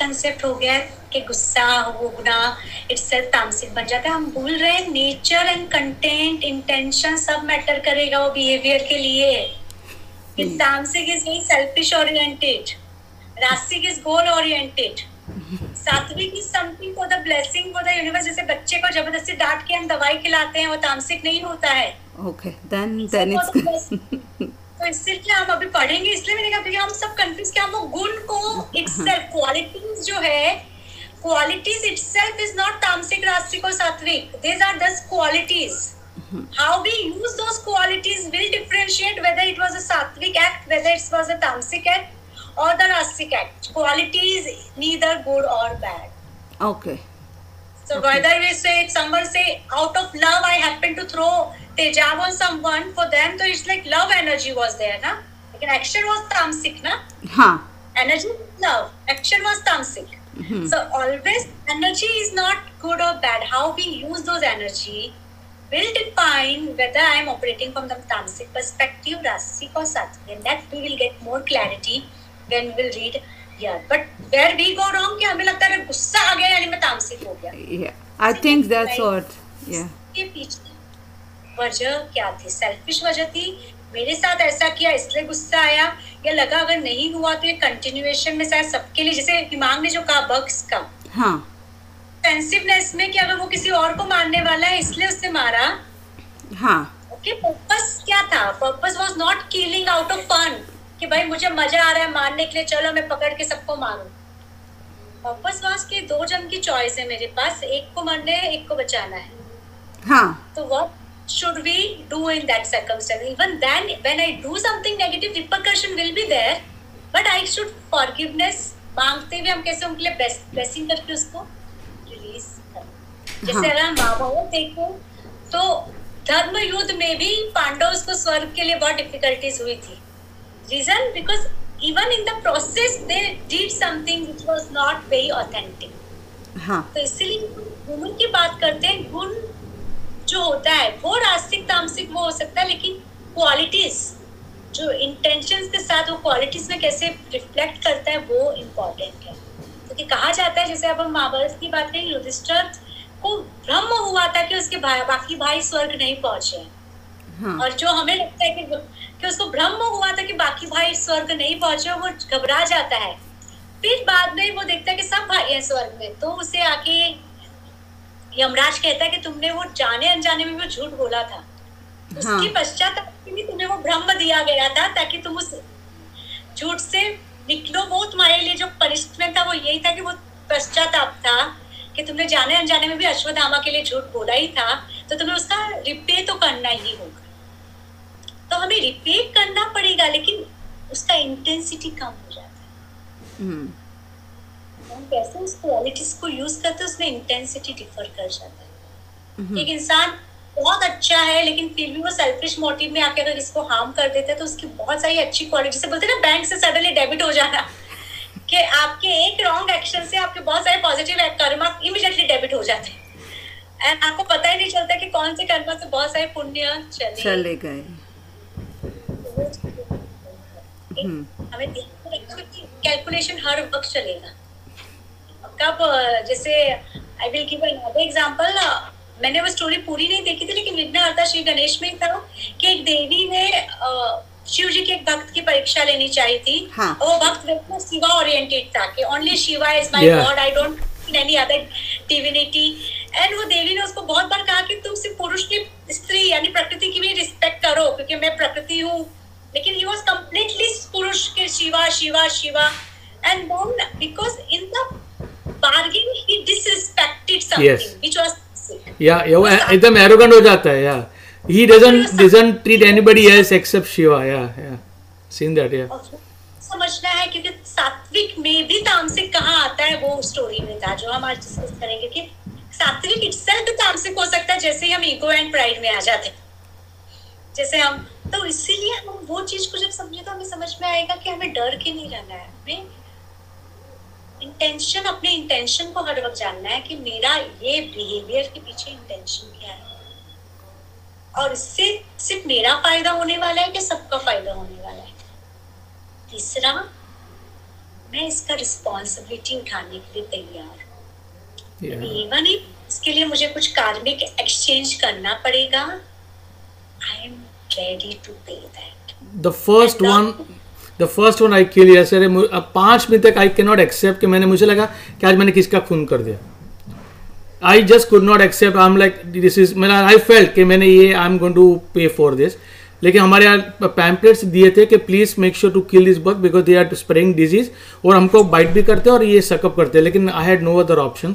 Misconcept हो गया है कि गुस्सा होना इट्स सेल्फ तामसिक बन जाता है। हम भूल रहे हैं नेचर एंड कंटेंट इंटेंशन सब मैटर करेगा वो बिहेवियर के लिए। Tamasic is very selfish oriented रासिक is goal oriented sattvic is something for the blessing for the universe जैसे बच्चे को ज़बरदस्ती डांट के हम दवाई खिलाते हैं वो तामसिक नहीं होता है। ओके देन देन इट्स तो इसीलिए हम अभी पढ़ेंगे इसलिए मैंने कहा भैया हम सब कंफ्यूज क्या वो गुण को इटसेल्फ क्वालिटीज जो है क्वालिटीज इटसेल्फ इज़ नॉट तामसिक रास्तिक और sattvic these are this qualities how we use those qualities will differentiate whether it was a sattvic act whether it was a tamasic act or the rasic act quality is neither good or bad okay so okay. whether we say someone say out of love i happen to throw tejab on someone for them so it's like love energy was there na like an action was tamasic na huh energy love action was tamasic Mhm. so always energy is not good or bad how we use those energy will define whether i am operating from the tamasic perspective rasic or sattvic and that we will get more clarity when we will read here but where we go wrong कि हमें लगता है गुस्सा आ गया यानी मैं तामसिक हो गया? Yeah i think that's what yeah. के पीछे। वजह क्या थी? सेल्फिश वजह थी? मेरे साथ ऐसा किया इसलिए गुस्सा आया? या लगा अगर नहीं हुआ तो ये कंटिन्यूएशन में शायद सबके लिए जैसे हिमांग ने जो कहा बग्स का। हाँ। सेंसिवनेस में कि अगर वो किसी और को मारने वाला है इसलिए उसने मारा। हाँ। ओके पर्पस क्या था? Purpose was not killing out of fun कि भाई मुझे मज़ा आ रहा है मारने के लिए चलो मैं पकड़ के सबको मारूं। पर्पस वाज कि दो जन की चॉइस है मेरे पास एक को मारना है एक को बचाना है। हाँ। So what should we do in that circumstance? Even then, when I do something negative, repercussion will be there, but I should forgiveness मांगते हुए हम कैसे उनके लिए ब्लेसिंग करके उसको रिलीज़ करें। जैसे हाँ। अगर हम महाभारत देखो तो धर्म युद्ध में भी पांडव को स्वर्ग के लिए बहुत डिफिकल्टीज हुई थी। Reason because even in the process they did something which was not very authentic हाँ। तो इसीलिए गुण की बात करते हैं गुण जो होता है वो रास्तिक तामसिक वो हो सकता है लेकिन क्वालिटीज जो इंटेंशंस के साथ वो क्वालिटीज में कैसे रिफ्लेक्ट करता है वो इम्पोर्टेंट है। क्योंकि कहा जाता है जैसे अब हम महाभारत की बात करें युधिष्ठर को भ्रम हुआ था कि उसके भाई बाकी भाई स्वर्ग नहीं पहुँचे हैं। हाँ। और जो हमें लगता है कि, कि उसको भ्रम हुआ था कि बाकी भाई स्वर्ग नहीं पहुँचे वो घबरा जाता है। फिर बाद में वो देखता है कि सब भाई हैं स्वर्ग में तो उसे आके यमराज कहता है कि तुमने वो जाने अनजाने में भी झूठ बोला था। हाँ. उसके पश्चात भी तुम्हें वो ब्रह्म दिया गया था ताकि तुम उस झूठ से निकलो। वो तुम्हारे लिए जो पनिशमेंट था वो यही था कि वो पश्चाताप था कि तुमने जाने अनजाने में भी अश्वत्थामा के लिए झूठ बोला ही था तो तुम्हें उसका रिपे तो करना ही होगा। तो हमें रिपे करना पड़ेगा लेकिन उसका इंटेंसिटी कम हो जाता है। हम्म, हम कैसे उस क्वालिटीज को यूज़ करते उसमें इंटेंसिटी डिफर कर जाता है। हम्म, एक इंसान बहुत अच्छा है लेकिन फिर भी वो सेल्फिश मोटिव में आके अगर इसको हार्म कर देता है तो उसकी बहुत सारी अच्छी क्वालिटी जैसे बोलते हैं ना बैंक से सडनली डेबिट हो जाना कि आपके एक रॉन्ग एक्शन से आपके बहुत सारे पॉजिटिव कर्म इमिडिएटली डेबिट हो जाते हैं। एंड आपको पता ही नहीं चलता कि कौन से कर्म से बहुत सारे पुण्य चले। चले गए। हम्म, हमें कि कैलकुलेशन हर वक्त चलेगा। कब जैसे I will give another example मैंने वो स्टोरी पूरी नहीं देखी थी लेकिन विघ्नहर्ता श्री गणेश में था कि एक देवी ने शिव जी के एक भक्त की परीक्षा लेनी चाहिए थी। हाँ। और वो भक्त बिल्कुल शिवा ओरिएंटेड था कि only Shiva is my god I don't any other divinity and वो देवी ने उसको बहुत बार कहा कि तुम सिर्फ़ पुरुष की स्त्री यानी प्रकृति की भी रिस्पेक्ट करो क्योंकि मैं प्रकृति हूँ। लेकिन ही वाज कंप्लीटली पुरुष के Shiva Shiva Shiva. And then because in the bargain he disrespected something which was या या वो एकदम एरोगेंट हो जाता है या he doesn't doesn't treat anybody else except Shiva या या सीन दैट या समझना है क्योंकि सात्विक में भी तामसिक कहाँ आता है वो स्टोरी में था जो हम आज डिस्कस करेंगे कि सात्विक इटसेल्फ तामसिक हो सकता है जैसे हम ईगो एंड प्राइड में आ जाते हैं। जैसे हम तो इसीलिए हम वो चीज़ को जब समझे तो हमें समझ में आएगा कि हमें डर के नहीं रहना है हमें इंटेंशन अपने इंटेंशन को हर वक्त जानना है कि मेरा ये बिहेवियर के पीछे इंटेंशन क्या है। और इससे सिर्फ़ मेरा फ़ायदा होने वाला है कि सबका फ़ायदा होने वाला है? तीसरा मैं इसका रिस्पॉन्सिबिलिटी उठाने के लिए तैयार Yeah. इवन इसके लिए मुझे कुछ कार्मिक एक्सचेंज करना पड़ेगा। I am ready to pay that the first And one first one I kill yesterday मु- अब पाँच मिनट तक आई कैन नॉट एक्सेप्ट कि मैंने मुझे लगा कि आज मैंने किसका खून कर दिया। I just could not accept I am like this is मैंने आई फेल्ट कि मैंने ये I am going to pay for this लेकिन हमारे यहाँ पैम्पलेट्स दिए थे कि please make sure to kill this bug because they are spraying disease और हमको बाइट भी करते हैं और ये सकअप करते हैं। लेकिन I had no other option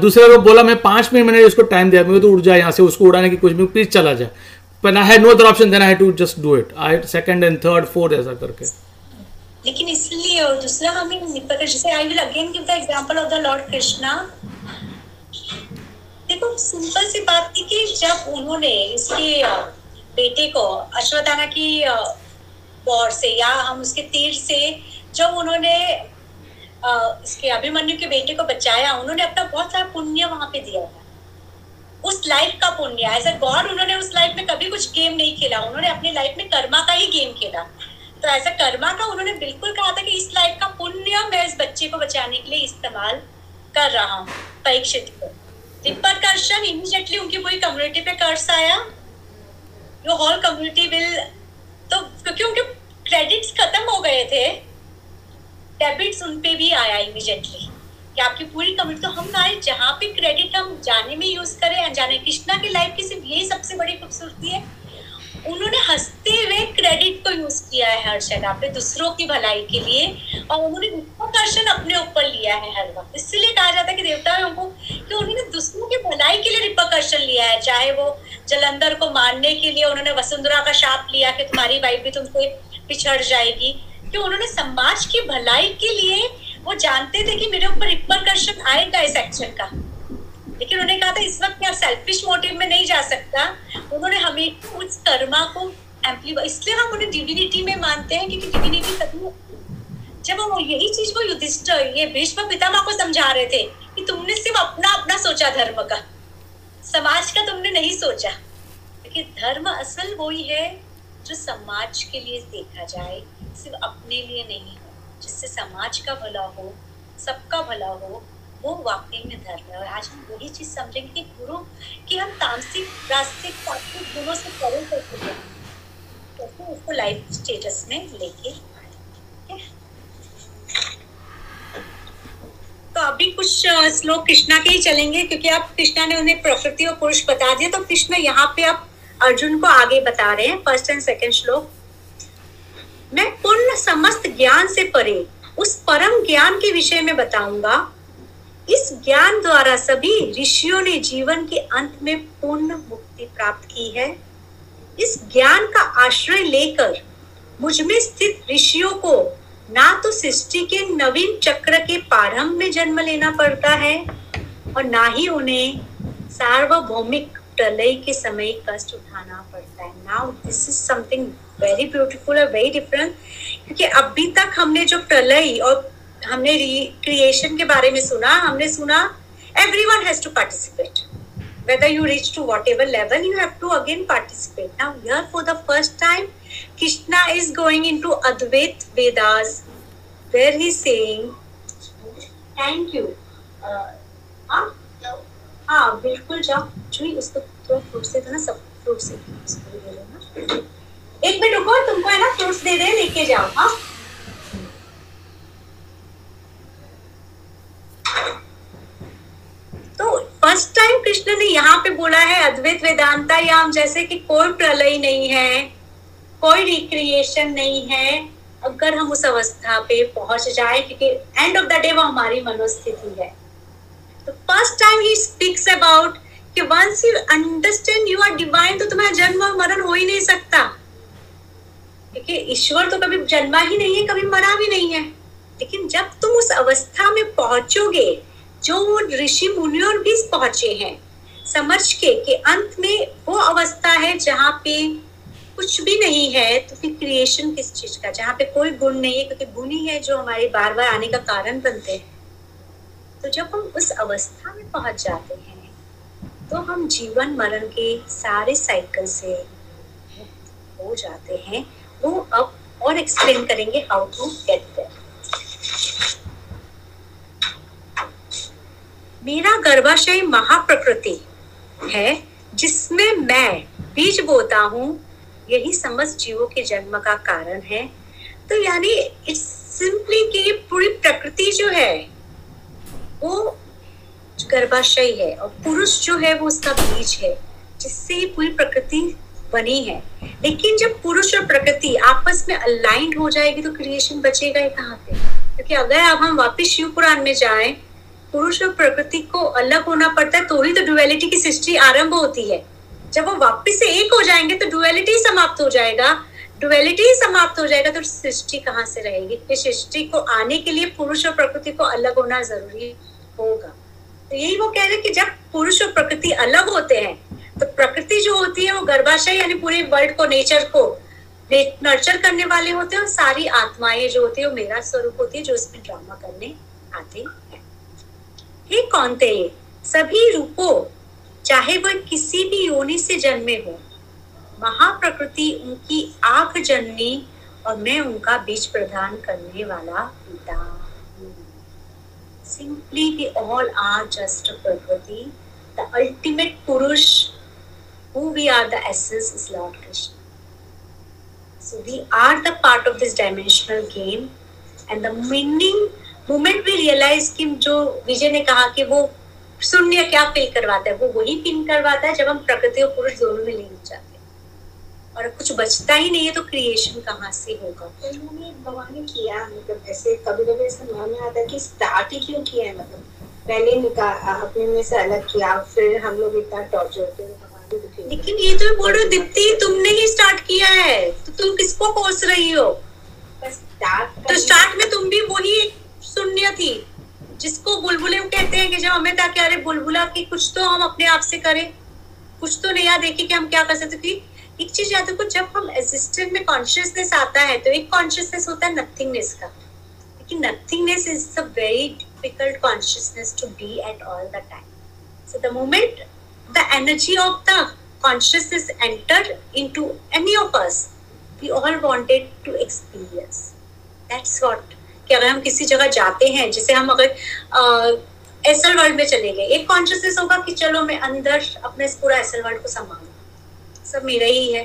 दूसरे को बोला मैं पाँच मिनट मैंने उसको टाइम दिया मुझे तो उड़ जाए यहाँ से उसको उड़ाने की कुछ भी प्लीज़ चला जाए पर I had no other option then I to just do it I second and third fourth ऐसा करके। लेकिन इसलिए दूसरा हमें पता, जैसे I will again give the example of the lord Krishna देखो सिंपल सी बात थी कि जब उन्होंने इसके बेटे को अश्वत्थामा की वॉर से या हम उसके तीर से जब उन्होंने इसके अभिमन्यु के बेटे को बचाया, उन्होंने अपना बहुत सारा पुण्य वहाँ पे दिया था। उस लाइफ का पुण्य एज अ गॉड उन्होंने उस लाइफ में कभी कुछ गेम नहीं खेला। उन्होंने अपनी लाइफ में कर्मा का ही गेम खेला। तो ऐसा कर्मा का उन्होंने बिल्कुल कहा था कि इस लाइफ का पुण्य मैं इस बच्चे को बचाने के लिए इस्तेमाल कर रहा हूँ, परीक्षित को। रिपरकर्शन इमीडिएटली उनकी पूरी कम्युनिटी पे कर्ज आया। यो होल कम्युनिटी विल तो क्योंकि उनके क्रेडिट्स खत्म हो गए थे डेबिट्स उन पे भी आया इमीडिएटली कि आपकी पूरी कम्युनिटी तो हम आए, जहाँ पे क्रेडिट हम जाने में यूज़ करें, अनजाने कृष्णा की लाइफ की सिर्फ़ यही सबसे बड़ी खूबसूरती है। उन्होंने हँसते हुए क्रेडिट को यूज़ किया है हर जगह पे, दूसरों की भलाई के लिए, और उन्होंने गुरुत्वाकर्षण अपने ऊपर लिया है हर वक्त। इसलिए कहा जाता है कि देवताओं को कि उन्होंने दूसरों की भलाई के लिए रिपकर्षण लिया है, चाहे वो जलंधर को मारने के लिए उन्होंने वसुंधरा का शाप लिया कि तुम्हारी वाइफ भी तुमसे पिछड़ जाएगी। कि उन्होंने समाज की भलाई के लिए वो जानते थे कि मेरे ऊपर रिपरकर्षण आएगा इस एक्शन का। लेकिन उन्होंने कहा था, इस वक्त मैं सेल्फिश मोटिव में नहीं जा सकता। उन्होंने हमें उस कर्मा को एम्पलीफाई इसलिए हम उन्हें डिविनिटी में मानते हैं, क्योंकि डिविनिटी तभी जब वो यही चीज़ को युधिष्ठिर ये भीष्म पितामह को समझा रहे थे कि तुमने सिर्फ़ अपना अपना सोचा धर्म का। समाज का तुमने नहीं सोचा। क्योंकि धर्म असल वही है जो समाज के लिए देखा जाए, सिर्फ़ अपने लिए नहीं। जिससे समाज का भला हो, सबका भला हो, वो वाकई में धर्म है और आज हम वही चीज़ समझेंगे कि गुरु, कि हम तामसिक रास्तिक सात्विक गुणों से परे जाएँ। कैसे उसको लाइफ स्टेटस में लेके? तो अभी कुछ श्लोक कृष्णा के ही चलेंगे, क्योंकि आप, कृष्णा ने उन्हें प्रकृति और पुरुष बता दिया तो कृष्ण यहाँ पे आप अर्जुन को आगे बता रहे हैं फ़र्स्ट एंड सेकंड श्लोक मैं पूर्ण समस्त ज्ञान से परे उस परम ज्ञान के विषय में बताऊँगा। इस ज्ञान द्वारा सभी ऋषियों ने जीवन के अंत में पूर्ण मुक्ति प्राप्त की है। इस ज्ञान का आश्रय लेकर मुझमें स्थित ऋषियों को ना तो सृष्टि के नवीन चक्र के प्रारंभ में जन्म लेना पड़ता है और ना ही उन्हें सार्वभौमिक प्रलय के समय कष्ट उठाना पड़ता है। Now this is something very beautiful और वेरी डिफरेंट क्योंकि अभी तक हमने जो प्रलय और हमने रिक्रिएशन के बारे में सुना हमने सुना everyone has to participate whether you reach to whatever level you have to again participate now yeah for the first time Krishna is going in to Advaita Vedas where he saying thank you हाँ बिल्कुल जाओ। जो उसको तो थोड़ा fruit से था ना सब फ्रूट से। एक मिनट रुको, तुमको है ना फ्रूट्स दे दे, लेके जाओ हाँ? तो फ़र्स्ट टाइम कृष्ण ने यहाँ पे बोला है अद्वैत वेदांता या जैसे कि कोई प्रलय नहीं है, कोई रिक्रिएशन नहीं है, अगर हम उस अवस्था पे पहुँच जाए, क्योंकि एंड ऑफ़ द डे वो हमारी मनोस्थिति है। तो first time he speaks about कि once you understand you are divine तो तुम्हारा जन्म और मरण हो ही नहीं सकता। क्योंकि ईश्वर तो कभी जन्मा ही नहीं है, कभी मरा भी नहीं है। लेकिन जब तुम उस अवस्था में पहुंचोगे, जो ऋषि मुनियों भी पहुँचे हैं, समझ के कि अंत में वो अवस्था है जहाँ पे कुछ भी नहीं है तो फिर क्रिएशन किस चीज़ का? जहाँ पे कोई गुण नहीं है, क्योंकि गुण ही है जो हमारे बार बार आने का कारण बनते हैं। तो जब हम उस अवस्था में पहुँच जाते हैं तो हम जीवन मरण के सारे साइकिल से मुक्त हो जाते हैं। वो अब और एक्सप्लेन करेंगे हाउ टू गेट देयर मेरा गर्भाशय महाप्रकृति है, जिसमें मैं बीज बोता हूँ। यही समस्त जीवों के जन्म का कारण है। तो यानी इट्स सिंपली कि पूरी प्रकृति जो है, वो गर्भाशय है और पुरुष जो है वो उसका बीज है, जिससे ही पूरी प्रकृति बनी है। लेकिन जब पुरुष और प्रकृति आपस में अलाइंड हो जाएगी तो क्रिएशन बचेगा ही कहाँ पे? क्योंकि अगर अब हम वापिस शिव पुराण में जाएँ, पुरुष और प्रकृति को अलग होना पड़ता है तो ही तो डुअलिटी की सृष्टि आरंभ होती है। जब वो वापस से एक हो जाएँगे तो डुअलिटी समाप्त हो जाएगा। डुअलिटी समाप्त हो जाएगा तो सृष्टि कहाँ से रहेगी? सृष्टि को आने के लिए पुरुष और प्रकृति को अलग होना ज़रूरी होगा। तो यही वो कह रहे कि जब पुरुष और प्रकृति अलग होते हैं तो प्रकृति जो होती है, वो गर्भाशय यानी पूरे वर्ल्ड को नेचर को नर्चर करने वाले होते हैं और सारी आत्माएँ जो होती है, वो मेरा स्वरूप होती है, जो उसमें ड्रामा करने आते हैं। हे कौन थे सभी रूपों, चाहे वह किसी भी योनि से जन्मे हो, महाप्रकृति उनकी आँख जननी और मैं उनका बीज प्रदान करने वाला पिता सिंपली ऑल आर जस्ट प्रकृति द अल्टीमेट पुरुष who we are, the essence is Lord Krishna. So we are the part of this dimensional game, and the meaning, moment we realize कि जो विजय ने कहा कि वो शून्य क्या फील करवाता है, वो वही फील करवाता है जब हम प्रकृति और पुरुष दोनों में लीन जाते हैं। और कुछ बचता ही नहीं है तो क्रिएशन कहाँ से होगा? तो उन्होंने भगवान ने किया मतलब ऐसे कभी कभी ऐसा मन में आता है कि स्टार्ट ही क्यों किया है? मतलब पहले निकाल अपने में से अलग किया, फिर हम लोग इतना टॉर्चर होते लेकिन ये तो बोल रहे हो दीप्ति तुमने ही स्टार्ट किया है। तो तुम किसको कोस रही हो? तो स्टार्ट में तुम भी वही शून्य थी जिसको बुलबुले कहते हैं कि जब हमें था कि अरे बुलबुला की कुछ तो हम अपने आप से करें। कुछ तो नया देखें कि हम क्या कर सकते थे। एक चीज़ याद रखो जब हम एग्जिस्टेंट में कॉन्शियसनेस आता है तो एक कॉन्शियसनेस होता है नथिंगनेस का। लेकिन nothingness is a very difficult consciousness to be at all the time so the moment the energy of the consciousness entered into any of us, we all wanted to experience. That's what. कि अगर हम किसी जगह जाते हैं जैसे हम अगर एसल वर्ल्ड में चले गए एक कॉन्शियसनेस होगा कि चलो मैं अंदर अपने इस पूरा एसल वर्ल्ड को संभालू सब मेरा ही है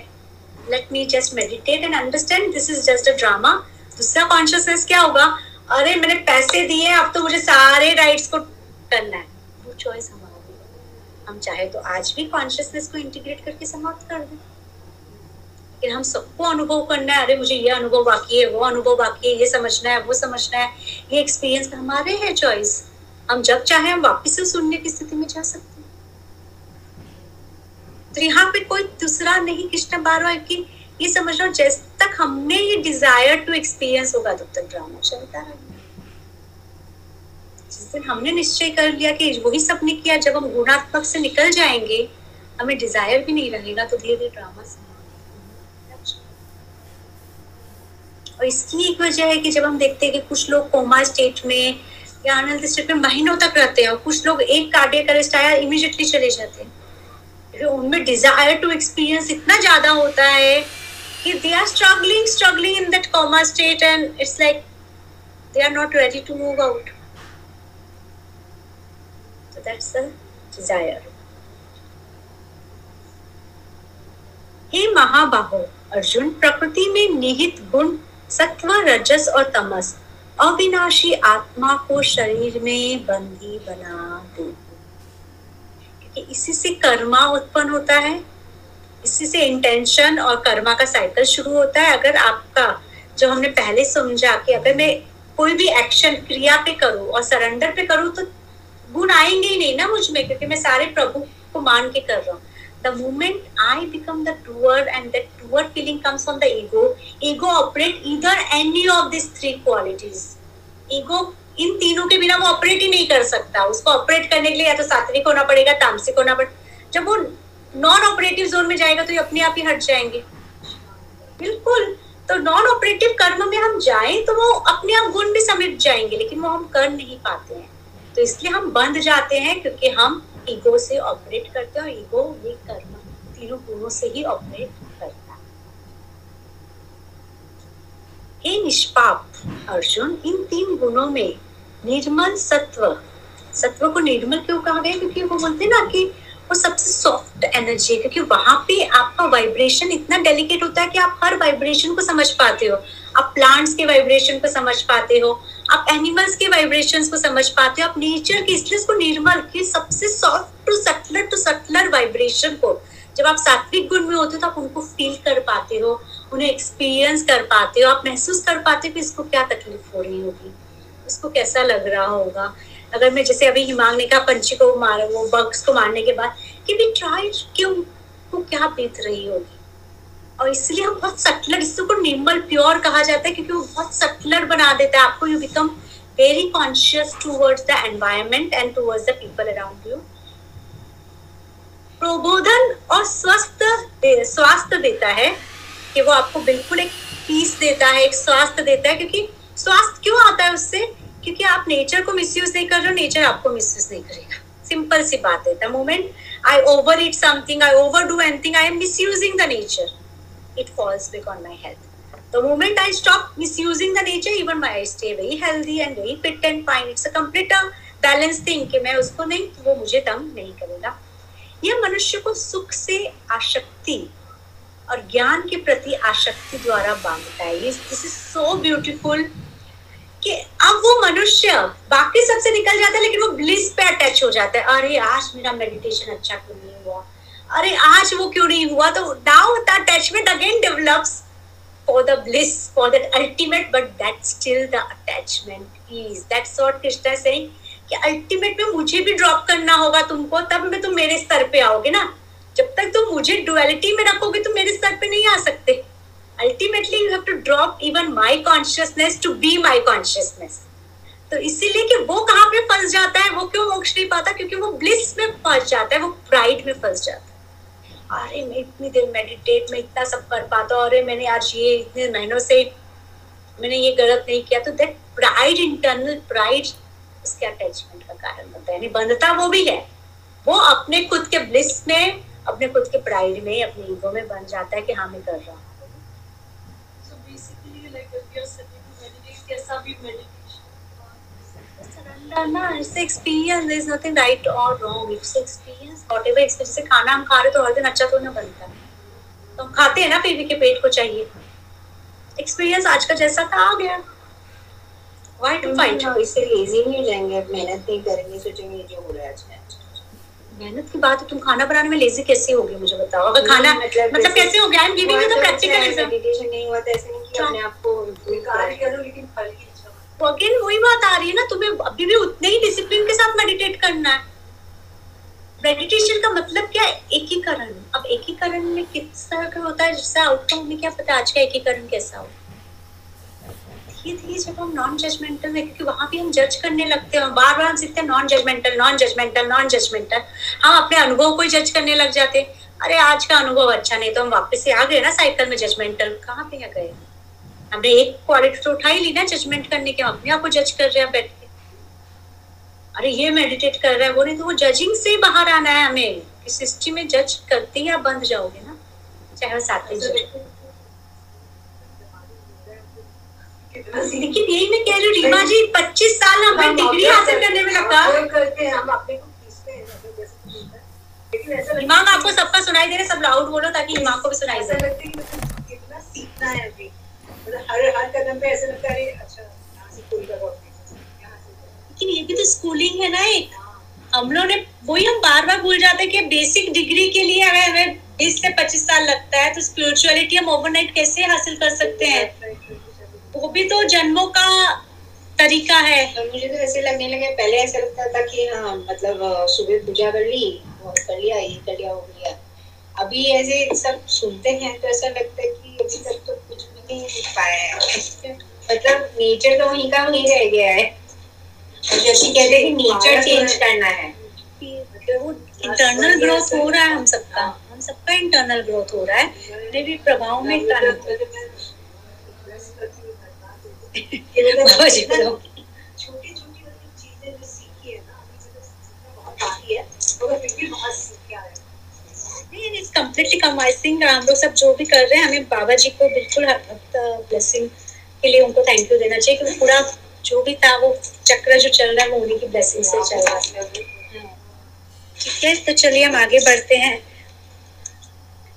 let me just meditate and understand this is just a drama दूसरा कॉन्शियसनेस क्या होगा अरे मैंने पैसे दिए अब तो मुझे सारे राइट्स को करना है वो चॉइस हम चाहे तो आज भी कॉन्शियसनेस को इंटीग्रेट करके समाप्त कर दें। लेकिन हम सबको अनुभव करना है, अरे मुझे ये अनुभव बाकी है, वो अनुभव बाकी है, ये समझना है, वो समझना है, ये एक्सपीरियंस हमारे है चॉइस हम जब चाहे हम वापिस से शून्य की स्थिति में जा सकते हैं। तो यहाँ पे कोई दूसरा नहीं, कृष्ण बार बार कि ये समझ लो जैसे तक हमने ये डिज़ायर टू एक्सपीरियंस होगा, तब तक ड्रामा चलता रहेगा दिन हमने निश्चय कर लिया कि वही सबने किया। जब हम गुणात्मक से निकल जाएँगे, हमें डिज़ायर भी नहीं रहेगा तो धीरे धीरे ड्रामा और इसकी एक वजह है कि जब हम देखते हैं कि कुछ लोग कोमा स्टेट में या आनंद स्टेट में महीनों तक रहते हैं और कुछ लोग एक कार्डियक अरेस्ट आया इमीडिएटली चले जाते हैं। फिर उनमें डिज़ायर टू एक्सपीरियंस इतना ज़्यादा होता है कि they are struggling struggling in that coma state and it's like they are not ready to move out that's the desire. हे महाबाहो, अर्जुन प्रकृति में निहित गुण, सत्व, रजस और तमस, अविनाशी आत्मा को शरीर में बंदी बना दे क्योंकि इसी से कर्मा उत्पन्न होता है, इसी से इंटेंशन और कर्मा का साइकिल शुरू होता है अगर आपका, जो हमने पहले समझा कि अगर मैं कोई भी एक्शन क्रिया पे करूँ और सरेंडर पे करूँ तो गुण आएँगे ही नहीं ना मुझमें क्योंकि मैं सारे प्रभु को मान के कर रहा हूँ। The moment I become the doer and that doer feeling comes from the ego, ego operate either any of these three qualities. Ego इन तीनों के बिना वो ऑपरेट ही नहीं कर सकता। उसको ऑपरेट करने के लिए या तो सात्विक होना पड़ेगा तामसिक होना पड़ेगा जब वो नॉन ऑपरेटिव जोन में जाएगा तो ये अपने आप ही हट जाएँगे। बिल्कुल। तो नॉन ऑपरेटिव कर्म में हम जाएँ तो वो अपने आप गुण भी समेट जाएँगे लेकिन वो हम कर नहीं पाते हैं। तो इसलिए हम बंद जाते हैं क्योंकि हम ईगो से ऑपरेट करते हैं और ईगो ये कर्म तीनों गुणों से ही ऑपरेट करता है। निष्पाप अर्जुन, इन तीन गुणों में निर्मल सत्व सत्व को निर्मल क्यों कहा गया? क्योंकि वो बोलते हैं ना कि वो सबसे सॉफ्ट एनर्जी है, क्योंकि वहाँ पे आपका वाइब्रेशन इतना डेलिकेट होता है कि आप हर वाइब्रेशन को समझ पाते हो। आप प्लांट्स के वाइब्रेशन को समझ पाते हो आप एनिमल्स के वाइब्रेशन को समझ पाते हो, आप नेचर के इसलिए इसको निर्मल की सबसे soft to subtler to subtler vibration को। जब आप सात्विक गुण में होते हो तो आप उनको फील कर पाते हो, उन्हें एक्सपीरियंस कर पाते हो, आप महसूस कर पाते हो कि इसको क्या तकलीफ़ हो रही होगी उसको कैसा लग रहा होगा। अगर मैं जैसे अभी हिमांग ने कहा, पंछी को मार, वो बग्स को मारने के बाद, कि भी ट्राई क्यों, वो क्या बीत रही होगी? और इसलिए हम बहुत सटलर इसको निर्मल प्योर कहा जाता है क्योंकि वो बहुत सटलर बना देता है आपको। You become very conscious towards the environment and towards the people around you प्रबोधन और स्वस्थ स्वास्थ्य देता है कि वो आपको बिल्कुल एक पीस देता है, एक स्वास्थ्य देता है, क्योंकि स्वास्थ्य क्यों आता है उससे? क्योंकि आप नेचर को मिसयूज नहीं कर रहे हो नेचर आपको मिसयूज नहीं करेगा। सिंपल सी बात है। The moment I overeat something I overdo anything I am misusing the nature it falls back on my health. The moment I stop misusing the nature, even my I stay very healthy and very fit and fine. It's a complete uh, balance thing कि मैं उसको नहीं वो मुझे तंग नहीं करेगा यह मनुष्य को सुख से आशक्ति और ज्ञान के प्रति आशक्ति द्वारा बांधता है दिस इज़ सो ब्यूटीफुल कि अब वो मनुष्य बाकी सबसे निकल जाता है लेकिन वो ब्लिस पे अटैच हो जाता है अरे आज मेरा मेडिटेशन अच्छा क्यों नहीं हुआ अरे आज वो क्यों नहीं हुआ? तो now the attachment again develops for the bliss for that ultimate but that still the attachment is that's what Krishna saying कि अल्टीमेट में मुझे भी ड्रॉप करना होगा तुमको, तब में तुम मेरे स्तर पे आओगे ना? जब तक तुम मुझे डुअलिटी में रखोगे, तुम मेरे स्तर पे नहीं आ सकते। Ultimately you have to drop even my consciousness to be my consciousness तो इसीलिए कि वो कहाँ पे फंस जाता है? वो क्यों मोक्ष नहीं पाता? क्योंकि वो ब्लिस में फंस जाता है, वो प्राइड में फंस जाता है। अरे मैं इतनी देर मेडिटेट में इतना सब कर पाता हूँ, अरे मैंने आज ये इतने महीनों से मैंने ये गलत नहीं किया। तो दैट प्राइड इंटरनल प्राइड उसके अटैचमेंट का कारण होता है। यानी बंधता वो भी है। वो अपने खुद के ब्लिस में, अपने खुद के प्राइड में, अपने ईगो में बन जाता है कि हाँ मैं कर रहा हूँ। So basically, like if you're sitting to meditate, कैसा भी meditation. surrender ना it's the experience. There is nothing right or wrong. It's the experience. Whatever experience जैसे खाना हम खा रहे तो हर दिन अच्छा तो ना बनता है। तो हम खाते हैं ना फिर भी के पेट को चाहिए। एक्सपीरियंस आज का जैसा था आ गया। Why to fight? इससे लेजी नहीं हो जाएँगे अब मेहनत नहीं करेंगे सोचेंगे जो हो रहा है आज मेहनत की बात है तुम खाना बनाने में लेजी कैसे होगी मुझे बताओ। अगर खाना मतलब मतलब कैसे हो गया? I am giving you the practical example meditation नहीं हुआ तो ऐसे नहीं कि अपने आप को कार्य करो लेकिन फल की अगेन वही बात आ रही है ना तुम्हें अभी भी उतने ही डिसिप्लिन के साथ मेडिटेट करना है मेडिटेशन का मतलब क्या है एकीकरण अब एकीकरण में किस तरह का होता है, जिससे आउटकम हमें क्या पता आज का एकीकरण कैसा हो? धीरे धीरे जब हम नॉन जजमेंटल में क्योंकि वहाँ भी हम जज करने लगते हैं बार बार हम सीखते हैं non judgmental non judgmental non judgmental हम अपने अनुभव को ही जज करने लग जाते हैं। अरे, आज का अनुभव अच्छा नहीं तो हम वापस से आ गए ना साइकिल में जजमेंटल कहाँ पे आ गए? हमने एक क्वालिटी तो उठा ही ली ना जजमेंट करने के अपने आप को जज कर रहे हैं बैठ के। अरे, ये मेडिटेट कर रहा है, वो नहीं तो वो जजिंग से ही बाहर आना है हमें। कि सिस्टम में जज करते ही आप बंद जाओगे ना? चाहे वो जज कितना लेकिन यही मैं कह रही हूँ रीमा जी पच्चीस साल हमें डिग्री हासिल करने में लगा। हैं है। हिमांग आपको सबका सुनाई दे रहा है सब लाउड बोलो ताकि हिमांग को भी सुनाई दे। लगता है कि मतलब कितना सीखना है अभी। मतलब हर हर कदम पे ऐसा लगता है अच्छा लेकिन ये भी तो स्कूलिंग है ना एक। हम लोग ने, वही हम बार बार भूल जाते हैं कि बेसिक डिग्री के लिए हमें हमें बीस से पच्चीस साल लगता है तो स्पिरिचुअलिटी हम ओवरनाइट कैसे हासिल कर सकते हैं? वो भी तो जन्मों का तरीका है। तो मुझे तो ऐसे लगने लगे, पहले ऐसा लगता था कि हाँ मतलब सुबह पूजा कर ली कर लिया, ये कर लिया हो गया अभी ऐसे सब सुनते हैं तो ऐसा लगता है कि अभी तक तो कुछ भी नहीं पाया है। मतलब नेचर तो वहीं का वहीं रह गया है। और कहते हैं कि नेचर चेंज करना है। वो इंटरनल ग्रोथ हो रहा है हम सबका। हम सबका इंटरनल ग्रोथ हो रहा है। मेरे भी प्रभाव में छोटी छोटी चीज़ें जो सीखी है ना तो है हैं। कम्प्लीटली कम आई थिंक हम लोग सब जो भी कर रहे हैं हमें बाबा जी को बिल्कुल हर वक्त ब्लेसिंग के लिए उनको थैंक यू देना चाहिए क्योंकि पूरा जो भी था, वो चक्र जो चल रहा है, वो उन्हीं की ब्लेसिंग से चल रहा है। ठीक है तो चलिए हम आगे बढ़ते हैं।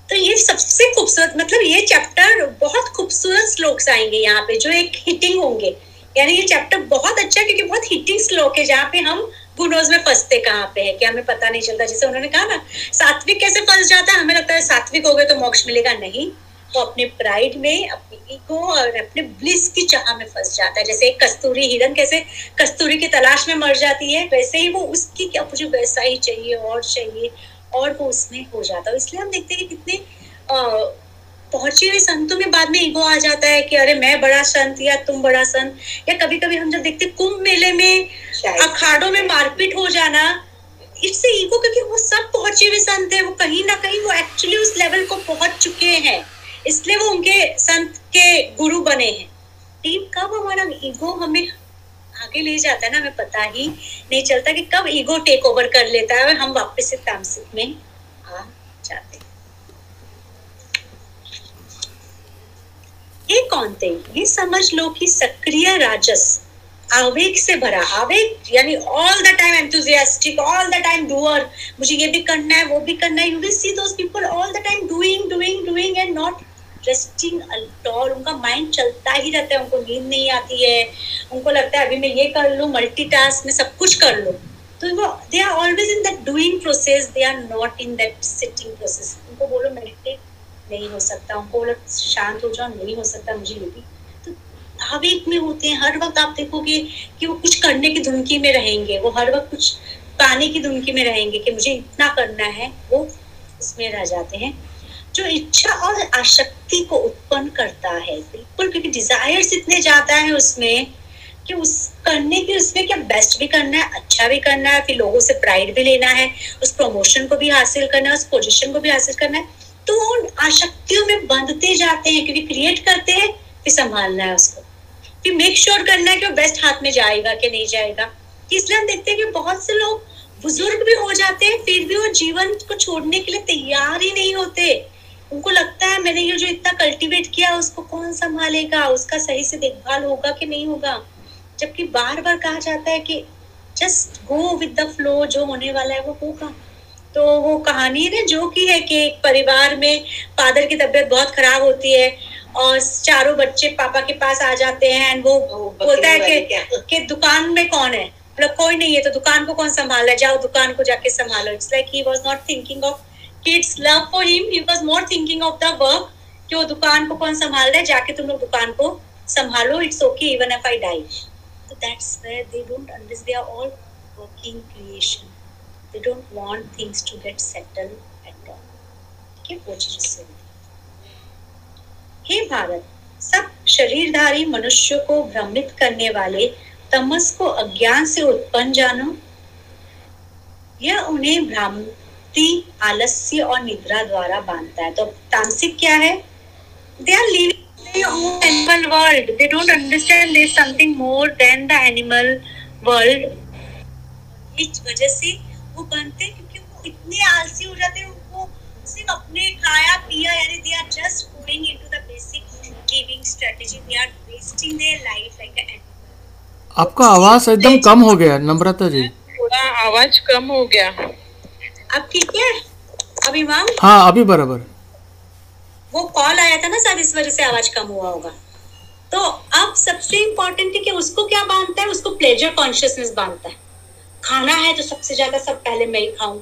तो ये सबसे खूबसूरत मतलब ये चैप्टर बहुत खूबसूरत श्लोक्स आएँगे यहाँ पे, जो एक हिटिंग होंगे। यानी ये चैप्टर बहुत अच्छा क्योंकि बहुत हिटिंग श्लोक है, जहाँ पे हम गुनोज में फंसते कहाँ पे है कि हमें पता नहीं चलता। जैसे उन्होंने कहा ना, सात्विक कैसे फंस जाता है? हमें लगता है सात्विक हो गए तो मोक्ष मिलेगा, नहीं। वो अपने प्राइड में अपनी ईगो और अपने ब्लिस की चाह में फंस जाता है। जैसे एक कस्तूरी हिरन कैसे कस्तूरी की तलाश में मर जाती है वैसे ही वो उसकी क्या मुझे वैसा ही चाहिए और चाहिए और वो उसमें हो जाता है। इसलिए हम देखते हैं कि कितने पहुँचे हुए संतों में बाद में ईगो आ जाता है कि अरे मैं बड़ा संत या तुम बड़ा संत। या कभी कभी हम जब देखते कुंभ मेले में अखाड़ों में मारपीट हो जाना इससे ईगो क्योंकि वो सब पहुँचे हुए संत है वो कहीं ना कहीं वो एक्चुअली उस लेवल को पहुँच चुके हैं। इसलिए वो उनके संत के गुरु बने हैं। टीम, कब हमारा ईगो हमें आगे ले जाता है ना, हमें पता ही नहीं चलता कि कब ईगो टेक ओवर कर लेता है और हम वापस से तामसिक में आ जाते हैं। ये कौन थे? ये समझ लो कि सक्रिय राजस आवेग से भरा, आवेग यानी all the time enthusiastic all the time doer मुझे ये भी करना है, वो भी करना है you will see those people all the time doing doing doing and not resting at all उनका माइंड चलता ही रहता है, उनको नींद नहीं आती है। उनको लगता है, अभी मैं ये कर लूँ मल्टीटास्क में सब कुछ कर लूँ। तो वो they are always in that doing process they are not in that sitting process उनको बोलो, मेडिटेट नहीं हो सकता। उनको बोलो, शांत हो जाओ, नहीं हो सकता मुझे ये भी। तो आवेग में होते हैं। हर वक्त आप देखोगे कि वो कुछ करने की धुनकी में रहेंगे। वो हर वक्त कुछ पाने की धुनकी में रहेंगे कि मुझे इतना करना है। वो उसमें रह जाते हैं। जो इच्छा और आशक्ति को उत्पन्न करता है, बिल्कुल, क्योंकि डिजायर्स इतने ज़्यादा है उसमें कि उस करने की उसमें क्या बेस्ट भी करना है अच्छा भी करना है, फिर लोगों से प्राइड भी लेना है, उस प्रमोशन को भी हासिल करना है, उस पोजीशन को भी हासिल करना है तो उन आशक्तियों में बंधते जाते हैं, क्योंकि क्रिएट करते हैं, फिर संभालना है उसको। फिर मेक श्योर करना है कि वो बेस्ट हाथ में जाएगा कि नहीं जाएगा। इसलिए हम देखते हैं कि बहुत से लोग बुज़ुर्ग भी हो जाते हैं, फिर भी वो जीवन को छोड़ने के लिए तैयार ही नहीं होते। उनको लगता है मैंने ये जो इतना कल्टीवेट किया उसको कौन संभालेगा? उसका सही से देखभाल होगा कि नहीं होगा? जबकि बार बार कहा जाता है कि just go with the flow जो होने वाला है वो होगा। तो वो कहानी ना जो की है कि एक परिवार में फादर की तबीयत बहुत खराब होती है और चारों बच्चे पापा के पास आ जाते हैं एंड वो बोलता है कि कि दुकान में कौन है? मतलब कोई नहीं है तो दुकान को कौन संभाला? जाओ दुकान को जाके संभालो। It's like he was not thinking of kids love for him he was more thinking of the work कि वो दुकान को कौन संभाल रहा है? जाके तुम लोग दुकान को संभालो। It's okay even if I die तो that's where they don't understand they are all working creation they don't want things to get settle at all ठीक है से हे भारत, सब शरीरधारी मनुष्य को भ्रमित करने वाले तमस को अज्ञान से उत्पन्न जानो। यह उन्हें भक्ति आलस्य और निद्रा द्वारा बांधता है। तो तामसिक क्या है? They are living animal world they don't understand there something more than the animal world इस वजह से वो बनते क्योंकि वो इतने आलसी हो जाते हैं। उनको सिर्फ़ अपने खाया पिया यानी they are just going into the basic giving strategy they are wasting their life like a आपका आवाज़ एकदम कम हो गया नम्रता जी। थोड़ा आवाज़ कम हो गया। अब ठीक है? अभी मैम हाँ अभी बराबर। वो कॉल आया था ना सर इस वजह से आवाज़ कम हुआ होगा। तो अब सबसे इम्पोर्टेंट है कि उसको क्या बांधता है? उसको प्लेजर कॉन्शियसनेस बांधता है। खाना है तो सबसे ज़्यादा सब पहले मैं ही खाऊं।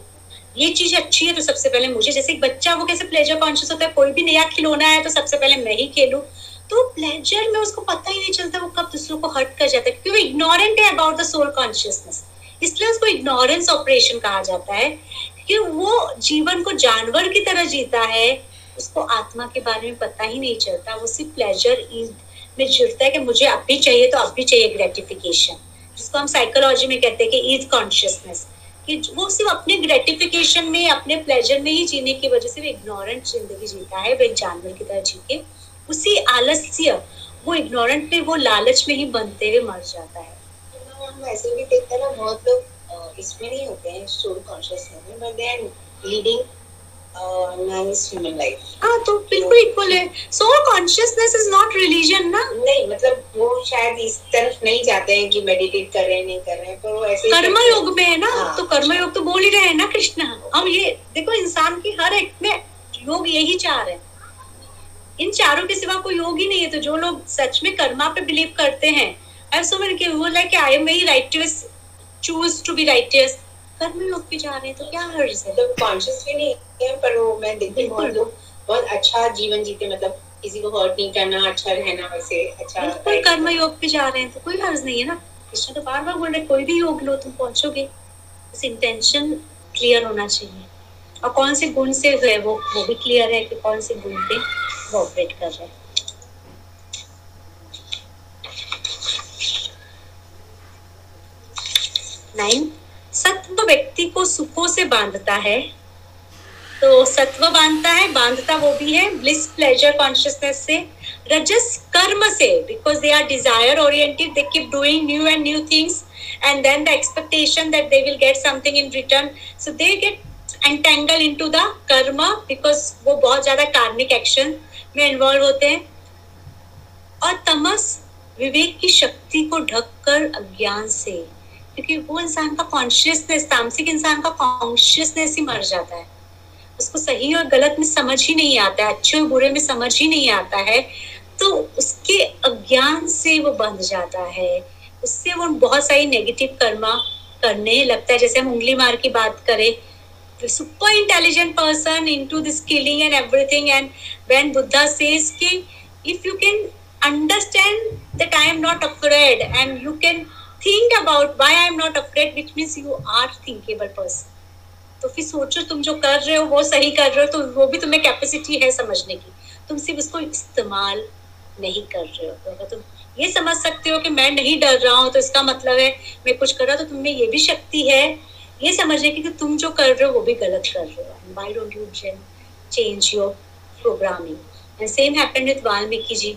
ये चीज़ अच्छी है तो सबसे पहले मुझे जैसे एक बच्चा वो कैसे प्लेजर कॉन्शियस होता है कोई भी नया खिलौना है तो सबसे पहले मैं ही खेलूं। तो प्लेजर में उसको पता ही नहीं चलता वो कब दूसरों को हर्ट कर जाता है क्योंकि वो इग्नोरेंट है अबाउट द सोल कॉन्शियसनेस इसलिए उसको इग्नोरेंस ऑपरेशन कहा जाता है। कि वो जीवन को जानवर की तरह जीता है, उसको आत्मा के बारे में पता ही नहीं चलता। वो सिर्फ़ प्लेजर में जुड़ता है कि मुझे अब भी चाहिए तो अब भी चाहिए ग्रेटिफिकेशन जिसको हम साइकोलॉजी में कहते हैं कि ईद कॉन्शियसनेस कि वो सिर्फ़ अपने ग्रेटिफिकेशन में, अपने प्लेजर में ही जीने की वजह से वो इग्नोरेंट ज़िंदगी जीता है, वो एक जानवर की तरह जी के उसी आलस्य, वो इग्नोरेंट में, वो लालच में ही बनते हुए मर जाता है। ऐसे भी देखते हैं ना, बहुत लोग इसमें नहीं होते हैं soul but they are leading हाँ तो बिल्कुल इक्वल है। Soul consciousness is not religion ना? नहीं मतलब वो शायद इस तरफ़ नहीं जाते हैं कि मेडिटेट कर रहे हैं नहीं कर रहे हैं पर वो ऐसे कर्म योग में है ना? हाँ। तो कर्म योग तो बोल ही रहे हैं ना कृष्ण? हम ये देखो इंसान की हर एक में योग यही चार है। इन चारों के सिवा कोई योग ही नहीं है। तो जो लोग सच में कर्मा पे बिलीव करते हैं आई सो मेनी वो like I am very righteous choose to be righteous कर्म योग पे जा रहे हैं तो क्या हर्ज है? मतलब कॉन्शियस भी नहीं है पर वो मैं देखती हूँ बिल्कुल। लोग बहुत अच्छा जीवन जीते मतलब किसी को हर्ट नहीं करना अच्छा रहना वैसे अच्छा बिल्कुल कर्म योग पे जा रहे हैं तो कोई हर्ज नहीं है ना। कृष्ण तो बार बार बोल रहे कोई भी योग लो तुम पहुंचोगे। बस इंटेंशन क्लियर होना चाहिए। और कौन से गुण से है वो वो भी क्लियर है कि कौन से गुण पे वो ऑपरेट कर रहे हैं। नाइन सत्व व्यक्ति को सुखों से बांधता है। तो सत्व बांधता है, बांधता वो भी है ब्लिस प्लेजर कॉन्शियसनेस से, रजस, कर्म से because they are desire oriented they keep doing new and new things and then the expectation that they will get something in return. So they get entangled into the karma because वो बहुत ज़्यादा कार्मिक action में involve होते हैं। और तमस, विवेक की शक्ति को ढककर अज्ञान से। क्योंकि वो इंसान का कॉन्शियसनेस तामसिक इंसान का कॉन्शियसनेस ही मर जाता है। उसको सही और गलत में समझ ही नहीं आता है, अच्छे और बुरे में समझ ही नहीं आता है तो उसके अज्ञान से वो बंध जाता है। उससे वो बहुत सारी नेगेटिव कर्मा करने लगता है, जैसे हम उंगली मार की बात करें super intelligent person into this killing and everything and when Buddha says कि if you can understand I am not afraid and you can think about why I am not afraid which means you are thinkable person तो फिर सोचो तुम जो कर रहे हो वो सही कर रहे हो तो वो भी तुम्हें कैपेसिटी है समझने की। तुम सिर्फ़ उसको इस्तेमाल नहीं कर रहे हो। तो अगर तुम ये समझ सकते हो कि मैं नहीं डर रहा हूँ तो इसका मतलब है मैं कुछ कर रहा हूँ तो तुमने ये भी शक्ति है ये समझने की कि तुम जो कर रहे हो वो भी गलत कर रहे हो। Why don't you change your programming and same happened with Valmiki ji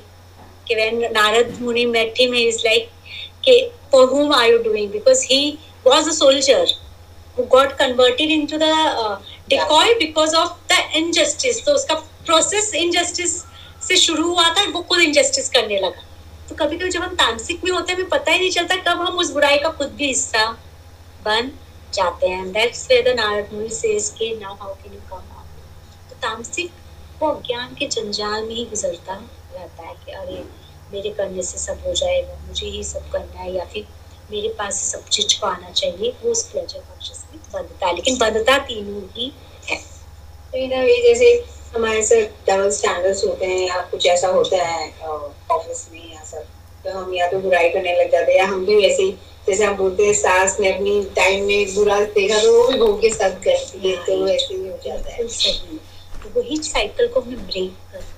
कि Narad Muni met him, he is like, okay, for whom are you doing? Because he was a soldier who got converted into the uh, decoy because of the injustice. तो उसका process injustice से शुरू हुआ था वो खुद injustice करने लगा तो कभी कभी जब हम तामसिक में होते हैं हमें पता ही नहीं चलता कब हम उस बुराई का खुद भी हिस्सा बन जाते हैं that's where the Narad Muni says कि now how can you come out तो तामसिक वो अज्ञान के जंजाल में ही गुजरता रहता है कि अरे मेरे करने से सब हो जाएगा मुझे ही सब करना है या फिर मेरे पास सब चीज़ को आना चाहिए वो उस प्लेजर कॉन्शियस में बंधता है। लेकिन बंधता तीनों ही है। तो जैसे हमारे से डबल स्टैंडर्ड्स होते हैं या कुछ ऐसा होता है ऑफ़िस में या सब तो हम या तो बुराई करने लग जाते हैं या हम भी वैसे ही जैसे हम बोलते हैं सास ने अपनी टाइम में बुरा देखा तो वो भी बहू के साथ करती है तो वैसे ही हो जाता है। तो वही साइकिल को हमें ब्रेक करना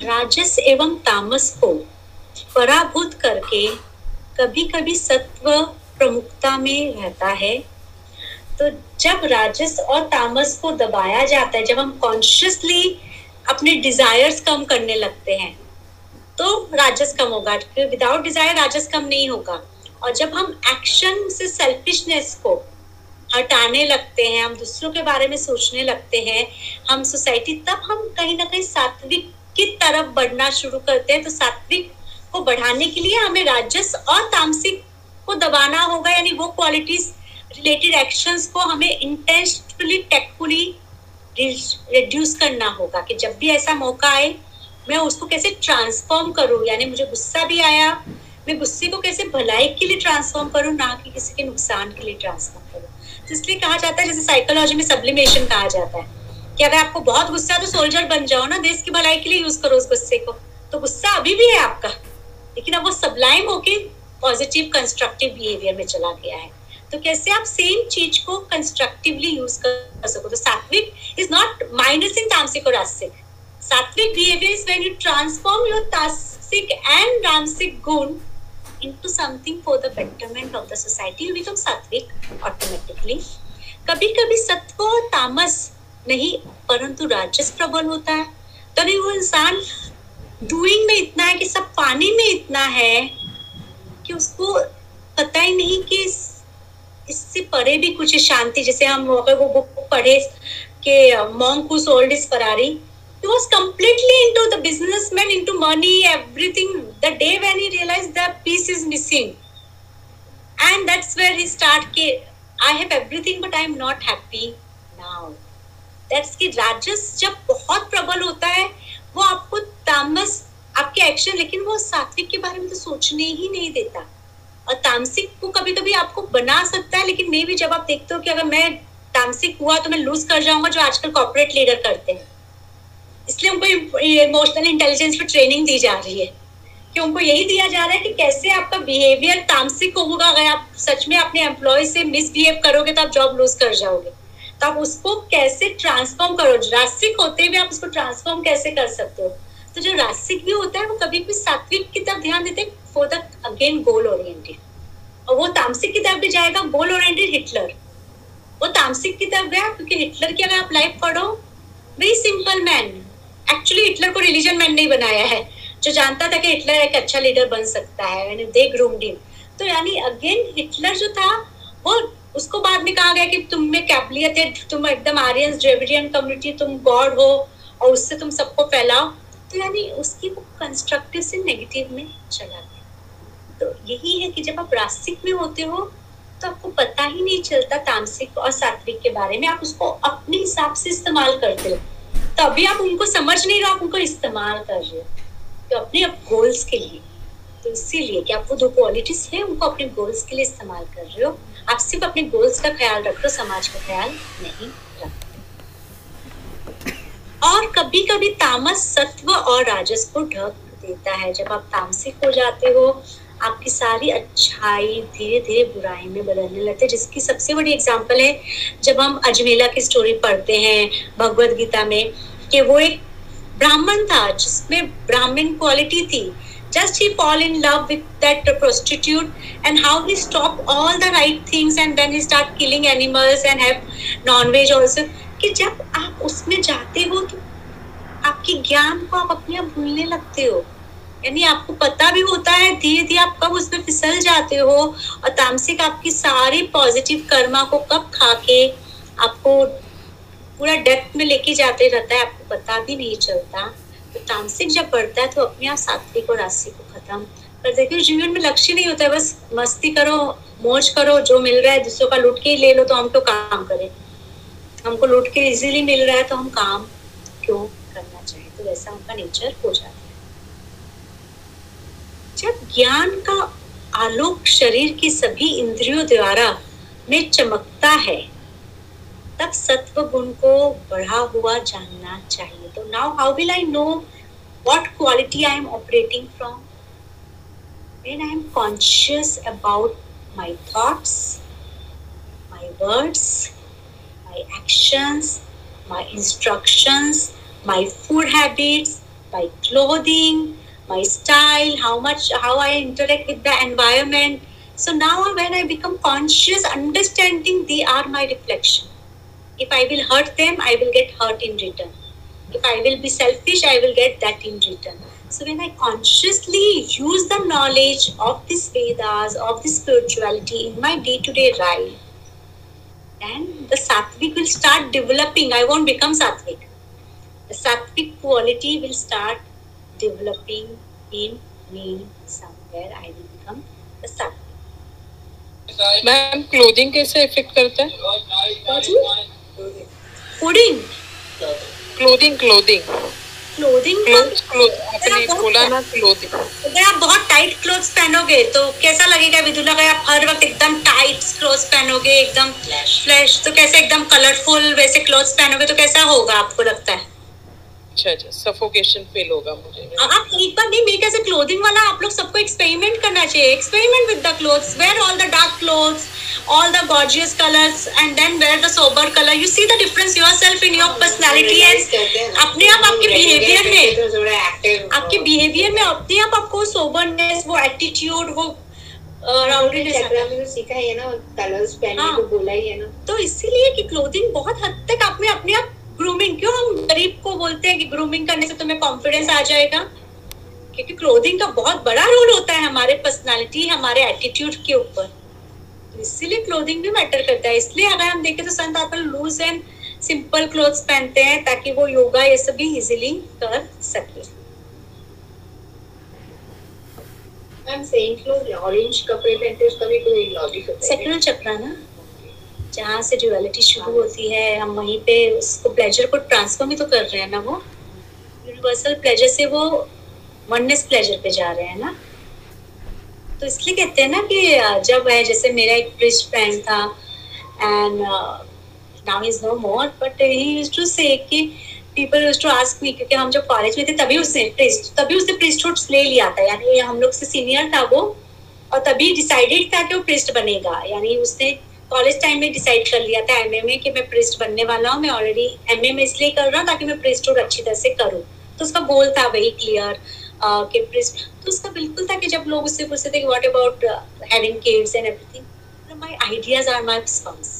राजस एवं तामस को पराभूत करके कभी कभी सत्व प्रमुखता में रहता है। तो जब राजस और तामस को दबाया जाता है, जब हम कॉन्शियसली अपने डिजायर्स कम करने लगते हैं तो राजस कम होगा। विदाउट डिज़ायर राजस कम नहीं होगा। और जब हम एक्शन से सेल्फिशनेस को हटाने लगते हैं, हम दूसरों के बारे में सोचने लगते हैं, हम सोसाइटी तब हम कहीं ना कहीं सात्विक की तरफ़ बढ़ना शुरू करते हैं तो सात्विक को बढ़ाने के लिए हमें राजस और तामसिक को दबाना होगा, यानी वो क्वालिटीज रिलेटेड एक्शंस को हमें इंटेंशनली टेकफुली रिड्यूस करना होगा कि जब भी ऐसा मौका आए, मैं उसको कैसे ट्रांसफॉर्म करूँ? यानी मुझे गुस्सा भी आया, मैं गुस्से को कैसे भलाई के लिए ट्रांसफॉर्म करूँ, ना कि किसी के नुकसान के लिए ट्रांसफॉर्म करूँ? तो इसलिए कहा जाता है, जैसे साइकोलॉजी में सब्लिमेशन कहा जाता है। कि अगर आपको बहुत गुस्सा है तो सोल्जर बन जाओ ना, देश की भलाई के लिए यूज़ करो उस गुस्से को। तो गुस्सा अभी भी है आपका। लेकिन अब वो सबलाइम होके पॉजिटिव कंस्ट्रक्टिव बिहेवियर में चला गया है। तो कैसे आप सेम चीज़ को कंस्ट्रक्टिवली यूज़ कर सको? तो सात्विक इज़ नॉट माइनसिंग तामसिक और रासिक सात्विक behaviour is when you transform your तामसिक एंड रामसिक गुण into something for the betterment of the society. you become सात्विक automatically कभी कभी सत्व और तामस नहीं परंतु राजस प्रबल होता है तो नहीं वो इंसान डूइंग में इतना है कि सब पानी में इतना है कि उसको पता ही नहीं कि उससे परे भी कुछ शांति जैसे हम अगर वो बुक पढ़े कि monk who sold his Ferrari he was completely into the businessman into money everything the day when he realized that piece is missing and that's where he start ke i have everything but i am not happy now that's कि राजस जब बहुत प्रबल होता है, वो आपको तामस, आपके एक्शन लेकिन वो सात्विक के बारे में तो सोचने ही नहीं देता। और तामसिक को कभी कभी आपको बना सकता है, लेकिन मे भी जब आप देखते हो कि अगर मैं तामसिक हुआ तो मैं लूज कर जाऊँगा, जो आजकल कॉर्पोरेट लीडर करते हैं। इसलिए उनको इमोशनल इंटेलिजेंस पर ट्रेनिंग दी जा रही है। कि उनको यही दिया जा रहा है कि कैसे आपका बिहेवियर तामसिक होगा। अगर आप सच में अपने एम्प्लॉय से मिसबिहेव करोगे तो आप जॉब लूज कर जाओगे। तो आप उसको कैसे ट्रांसफॉर्म करो? रासिक होते हुए आप उसको ट्रांसफॉर्म कैसे कर सकते हो? तो जो रासिक भी होता है, वो कभी भी सात्विक की तरफ़ ध्यान देते for the again goal oriented और वो तामसिक की तरफ़ भी जाएगा गोल ओरिएंटेड हिटलर वो तामसिक की तरफ़ गया, क्योंकि हिटलर की अगर आप लाइफ पढ़ो very simple man actually Hitler को रिलीजन मैन नहीं बनाया है. जो जानता था कि हिटलर एक अच्छा लीडर बन सकता है दे तो यानी अगेन हिटलर जो था, वो उसको बाद में कहा गया कि तुम में कैबलियत है, तुम एकदम आर्यन ड्रेविडियन कम्युनिटी तुम गॉड हो और उससे तुम सबको फैलाओ। तो यानी उसकी वो कंस्ट्रक्टिव से नेगेटिव में चला गया। तो यही है कि जब आप रास्तिक में होते हो तो आपको पता ही नहीं चलता तामसिक और सात्विक के बारे में। आप उसको अपने हिसाब से इस्तेमाल करते हो। तो अभी आप उनको समझ नहीं रहे, आप उनको इस्तेमाल कर रहे हो। तो अपने आप गोल्स के लिए। तो इसीलिए कि आप वो दो क्वालिटीज है, उनको अपने गोल्स के लिए इस्तेमाल कर रहे हो। आप सिर्फ़ अपने गोल्स का ख्याल रख हो समाज का ख्याल नहीं और कभी कभी तामस सत्व और राजस को ढक देता है। जब आप तामसिक हो जाते हो, आपकी सारी अच्छाई धीरे धीरे बुराई में बदलने लगते हैं। जिसकी सबसे बड़ी एग्ज़ाम्पल है, जब हम अजमेला की स्टोरी पढ़ते हैं भगवत गीता में, कि वो एक ब्राह्मण था, जिसमें ब्राह्मण क्वालिटी थी। Just he fall in love with that prostitute and how he stop all the right things and then he start killing animals and have non-veg also. कि जब आप उसमें जाते हो तो आपके ज्ञान को आप अपने आप भूलने लगते हो। यानी आपको पता भी होता है धीरे धीरे आप कब उसमें फिसल जाते हो और तामसिक आपकी सारी पॉजिटिव कर्मा को कब खा के आपको पूरा डेप्थ में लेके जाते रहता है, आपको पता भी नहीं चलता। तामसिक जब बढ़ता है तो अपने आप सात्विक और राशि को खत्म। देते हो जीवन में लक्ष्य नहीं होता है, बस मस्ती करो, मौज करो, जो मिल रहा है दूसरों का लूट के ही ले लो तो हम तो काम करें। हमको लूट के इजीली मिल रहा है तो हम काम क्यों करना चाहिए तो वैसा उनका नेचर हो जाता है। जब ज्ञान का आलोक शरीर की सभी इंद्रियों द्वारा में चमकता है तब सत्व गुण को बढ़ा हुआ जानना चाहिए। तो now how will I know what quality I am operating from when I am conscious about my thoughts my words my actions my instructions my food habits my clothing my style how much how I interact with the environment so now when I become conscious understanding they are my reflection If I will hurt them, I will get hurt in return. If I will be selfish, I will get that in return. So when I consciously use the knowledge of these Vedas, of this spirituality in my day-to-day life, then the sattvic will start developing. I won't become sattvic. The sattvic quality will start developing in me somewhere. I will become the sattvic. Ma'am clothing कैसे effect करता है Pudding, clothing clothing clothing cloth आपने बोला ना clothing अगर आप बहुत tight clothes पहनोगे तो कैसा लगेगा विदुला? अगर आप हर वक्त एकदम टाइट क्लोथ्स पहनोगे एकदम फ्लैश तो कैसे एकदम कलरफुल वैसे क्लोथ्स पहनोगे तो कैसा होगा आपको लगता है? अच्छा अच्छा। सफोकेशन फील होगा मुझे। आप एक बार नहीं मेरे कैसे क्लोथिंग वाला आप लोग सबको एक्सपेरिमेंट करना चाहिए। Experiment with the clothes wear all the dark clothes all the gorgeous colours and then wear the sober colour you see the difference yourself in your personality and अपने आप आपके बिहेवियर में। में आपके बिहेवियर में अपने आप आपको सोबरनेस वो एटीट्यूड वो तो सीखा है ना कलर्स पहनने हाँ। को बोला ही है ना। तो इसीलिए कि क्लोथिंग बहुत हद तक आप में अपने आप ग्रूमिंग क्यों हम गरीब को बोलते हैं कि ग्रूमिंग करने से तुम्हें कॉन्फिडेंस आ जाएगा? क्योंकि क्लोथिंग का बहुत बड़ा रोल होता है हमारे पर्सनालिटी हमारे एटीट्यूड के ऊपर। इसीलिए क्लोथिंग भी मैटर करता है। इसलिए अगर हम देखें तो संत आजकल लूज एंड सिंपल क्लोथ्स पहनते हैं ताकि वो योगा ये सब भी इजिली कर सके। मैम सेंट लोग ऑरेंज कपड़े पहनते हैं उसका भी कोई लॉजिक होता है। सेक्युलर चक्रा ना? जहाँ से ड्युअलिटी शुरू होती है, हम वहीं पे उसको प्लेजर को ट्रांसफ़र भी तो कर रहे हैं ना वो? यूनिवर्सल प्लेजर से वो वननेस प्लेजर पे जा रहे हैं ना? तो इसलिए कहते हैं ना कि जब है, जैसे मेरा एक प्रिस्ट फ्रेंड था and now is no more but he used to say कि people used to ask me क्योंकि हम जब कॉलेज में थे, तभी उसने प्रिस्ट तभी उसने प्रिस्टहुड ले लिया था, यानी हम लोग से सीनियर था वो, और तभी डिसाइडेड था कि वो प्रिस्ट बनेगा, यानी उसने कॉलेज टाइम में डिसाइड कर लिया था एमए में कि मैं प्रिस्ट बनने वाला हूँ मैं ऑलरेडी एमए में इसलिए कर रहा हूँ ताकि मैं प्रिस्टहुड अच्छी तरह से करूँ। तो उसका गोल था वही क्लियर कि प्रिस्ट तो उसका बिल्कुल था कि जब लोग उससे पूछते थे कि what about having kids and everything my ideas are my sperms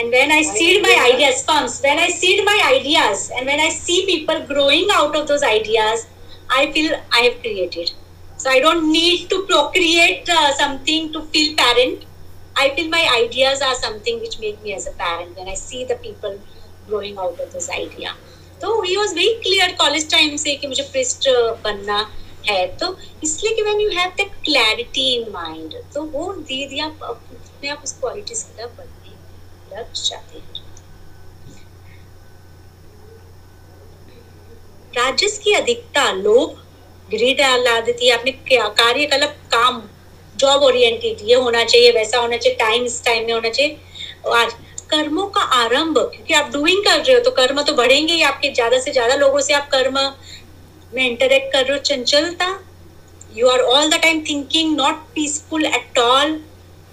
and when i seed my ideas sperms when i seed my ideas and when i see people growing out of those ideas i feel i have created. So i don't need to procreate uh, something to feel parent. I feel my ideas are something which make me as a parent when i see the people growing out of those idea. तो he was very clear college time से कि मुझे priest बनना है। तो इसलिए कि when you have that clarity in mind तो वो धीरे धीरे आप अपने आप उस क्वालिटीज की तरफ़ बढ़ने लग जाते हैं। राजस की अधिकता, लोभ ग्रीड ला देती है अपने कार्यकलाप काम जॉब ओरिएंटेड ये होना चाहिए, वैसा होना चाहिए टाइम इस टाइम में होना चाहिए। आज कर्मों का आरंभ, क्योंकि आप डूइंग कर रहे हो तो कर्म तो बढ़ेंगे ही आपके, ज़्यादा से ज़्यादा लोगों से आप कर्म में इंटरेक्ट कर रहे हो। चंचलता you are all the time thinking not peaceful at all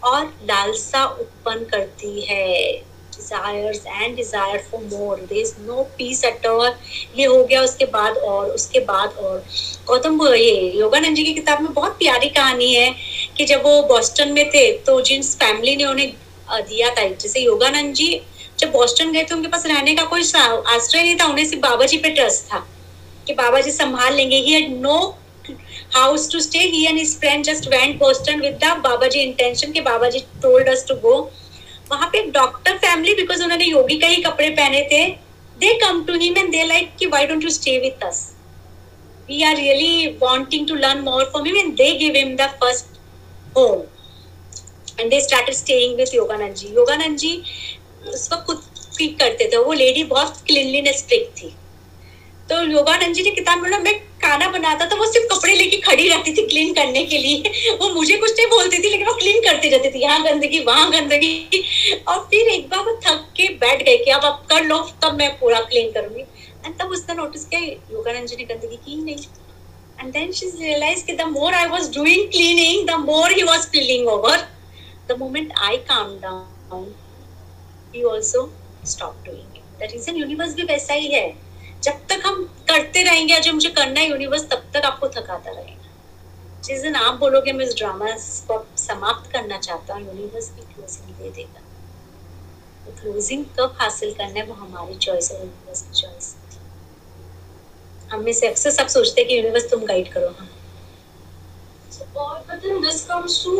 और लालसा उत्पन्न करती है। Desires and desire for more. There is no peace at all. ये हो गया उसके बाद और, उसके बाद और। गौतम ये योगानंद जी की किताब में बहुत प्यारी कहानी है कि जब वो बॉस्टन में थे तो जिस फैमिली ने उन्हें दिया था। जैसे योगानंद जी जब बॉस्टन गए थे, उनके पास रहने का कोई आश्रय नहीं था। उन्हें सिर्फ़ बाबा जी पे ट्रस्ट था कि बाबा जी संभाल लेंगे। ही had no house to stay. He and his friend just went boston with the baba ji intention कि बाबा जी told us to go वहाँ पे डॉक्टर फैमिली बिकॉज़ उन्होंने योगी का ही कपड़े पहने थे they come to him and they like कि why don't you stay with us we are really wanting to learn more from him and they give him the first home and they started staying with Yogananda ji Yogananda ji उस वक्त खुद करते थे। वो lady बहुत cleanliness strict थी। तो योगानंद जी ने किताब ना मैं खाना बनाता था वो सिर्फ़ कपड़े लेके खड़ी रहती थी क्लीन करने के लिए। वो मुझे कुछ नहीं बोलती थी लेकिन वो क्लीन करती रहती थी यहाँ गंदगी वहाँ गंदगी। और फिर एक बार वो थक के बैठ गए कि अब अब कर लो तब मैं पूरा क्लीन करूँगी। एंड तब उसने नोटिस किया योगानंद जी ने गंदगी की नहीं। And then she realized that the more I was doing cleaning, the more he was spilling over. The moment I calmed down, he also stopped doing it. The reason universe भी वैसा ही है। जब तक हम करते रहेंगे जो मुझे करना है यूनिवर्स तब तक आपको थकाता रहेगा। जिस दिन आप बोलोगे मैं इस ड्रामा को समाप्त करना चाहता हूँ यूनिवर्स भी क्लोजिंग दे देगा। तो क्लोजिंग कब हासिल करना है वो हमारी चॉइस है यूनिवर्स की चॉइस हम में से अक्सर सब सोचते हैं कि यूनिवर्स तुम गाइड करो हाँ। So, or, but then this comes to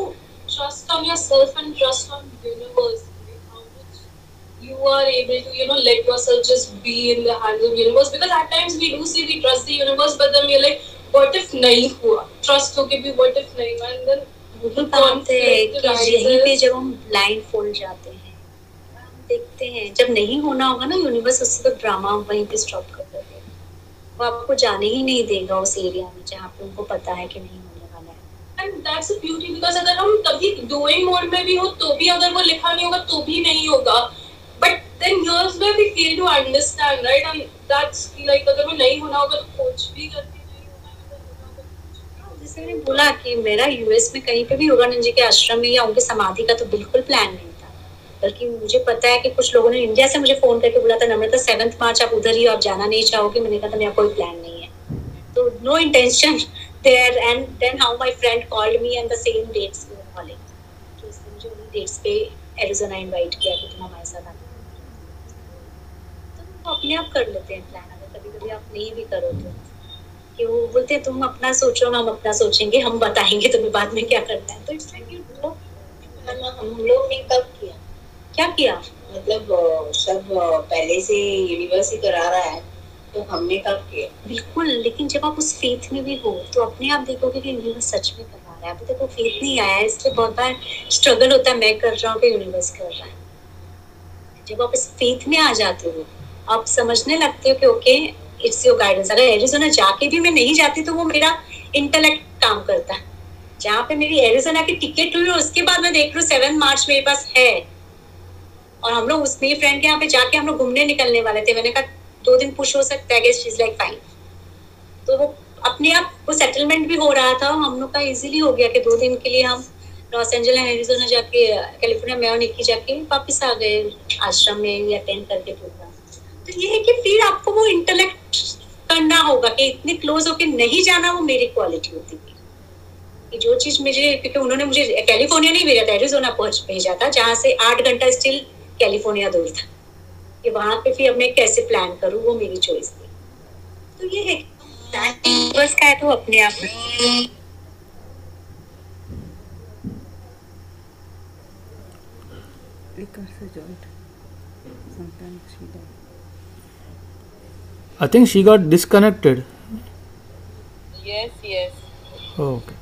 trust on yourself and trust on universe. right? How much you are able to, you know, let yourself just be in the hands of universe. Because at times we do say we trust the universe, but then we're like, what if nahi hua? Trust ho okay, bhi what if nahi hua? And then है यहीं पे जब हम blind fold जाते हैं हम देखते हैं जब नहीं होना होगा ना यूनिवर्स उससे तो ड्रामा वहीं पे स्टॉप कर देगा वो आपको जाने ही नहीं देगा उस एरिया में जहाँ पे उनको पता है कि नहीं होने वाला है And that's the beauty because अगर हम कभी doing mode में भी हो तो भी अगर वो लिखा नहीं होगा तो भी नहीं होगा then here's where we fail to understand, right? And that's, like, अगर वो नहीं होना होगा तो कुछ भी करके तो होगा। जैसे बोला कि मेरा यूएस में कहीं पे भी योगानंद जी के आश्रम में या उनके समाधि का तो बिल्कुल प्लान नहीं था। बल्कि मुझे पता है कि कुछ लोगों ने इंडिया से मुझे फ़ोन करके बोला था, नम्रता सेवंथ मार्च आप उधर ही आप जाना नहीं चाहोगे? मैंने कहा था मेरा कोई प्लान नहीं है। तो no intention there and then how my friend called me and the same dates calling तो मुझे उन्हीं डेट्स पे एरिजोना इनवाइट किया कि तुम हमारे साथ आना। तो अपने आप कर लेते हैं प्लान अगर कभी कभी आप नहीं भी करो तो। कि वो बोलते हैं तुम अपना सोचो हम अपना सोचेंगे हम बताएँगे तुम्हें बाद में क्या करना है। तो इट्स लाइक यू डू हम लोग ने कब किया? क्या किया? मतलब सब पहले से यूनिवर्स ही करा रहा है तो हमने कब किया? बिल्कुल लेकिन जब आप उस फेथ में भी हो तो अपने आप देखोगे कि यूनिवर्स सच में करवा रहा है। अभी तक वो फेथ नहीं आया है इसलिए बहुत बार स्ट्रगल होता है मैं कर रहा हूँ कि यूनिवर्स कर रहा है। जब आप इस फेथ में आ जाते हो आप समझने लगते हो कि, ओके इट्स योर गाइडेंस अगर एरिजोना जाके भी मैं नहीं जाती तो वो मेरा इंटेलेक्ट काम करता है। जहाँ पे मेरी एरिजोना की टिकट हुई और उसके बाद मैं देख रही हूँ सेवन मार्च मेरे पास है। और हम लोग उस मेरी फ्रेंड के यहाँ पे जाके हम लोग घूमने निकलने वाले थे। मैंने कहा, दो दिन पुश हो सकता है लाइक फाइन तो वो अपने आप, वो सेटलमेंट भी हो रहा था। हम लोग का इजीली हो गया कि दो दिन के लिए हम लॉस एंजल एरिजोना जाके कैलिफ़ोर्निया में और निकी जाके वापस आ गए आश्रम में अटेंड करके प्रोग्राम तो ये है कि फिर आपको वो इंटेलेक्ट करना होगा कि इतने क्लोज होके नहीं जाना वो मेरी क्वालिटी होती थी कि जो चीज़ मुझे, क्योंकि उन्होंने मुझे कैलिफ़ोर्निया नहीं भेजा था एरिजोना पहुँच, भेजा था, जहाँ से आठ घंटा स्टिल कैलिफ़ोर्निया दूर था। कि वहाँ पे फिर अब मैं कैसे प्लान करूँ, वो मेरी चॉइस थी। तो ये है। बस का है तो अपने आप में Because the joint. Sometimes she does. I think she got disconnected. Yes, yes. Oh, okay.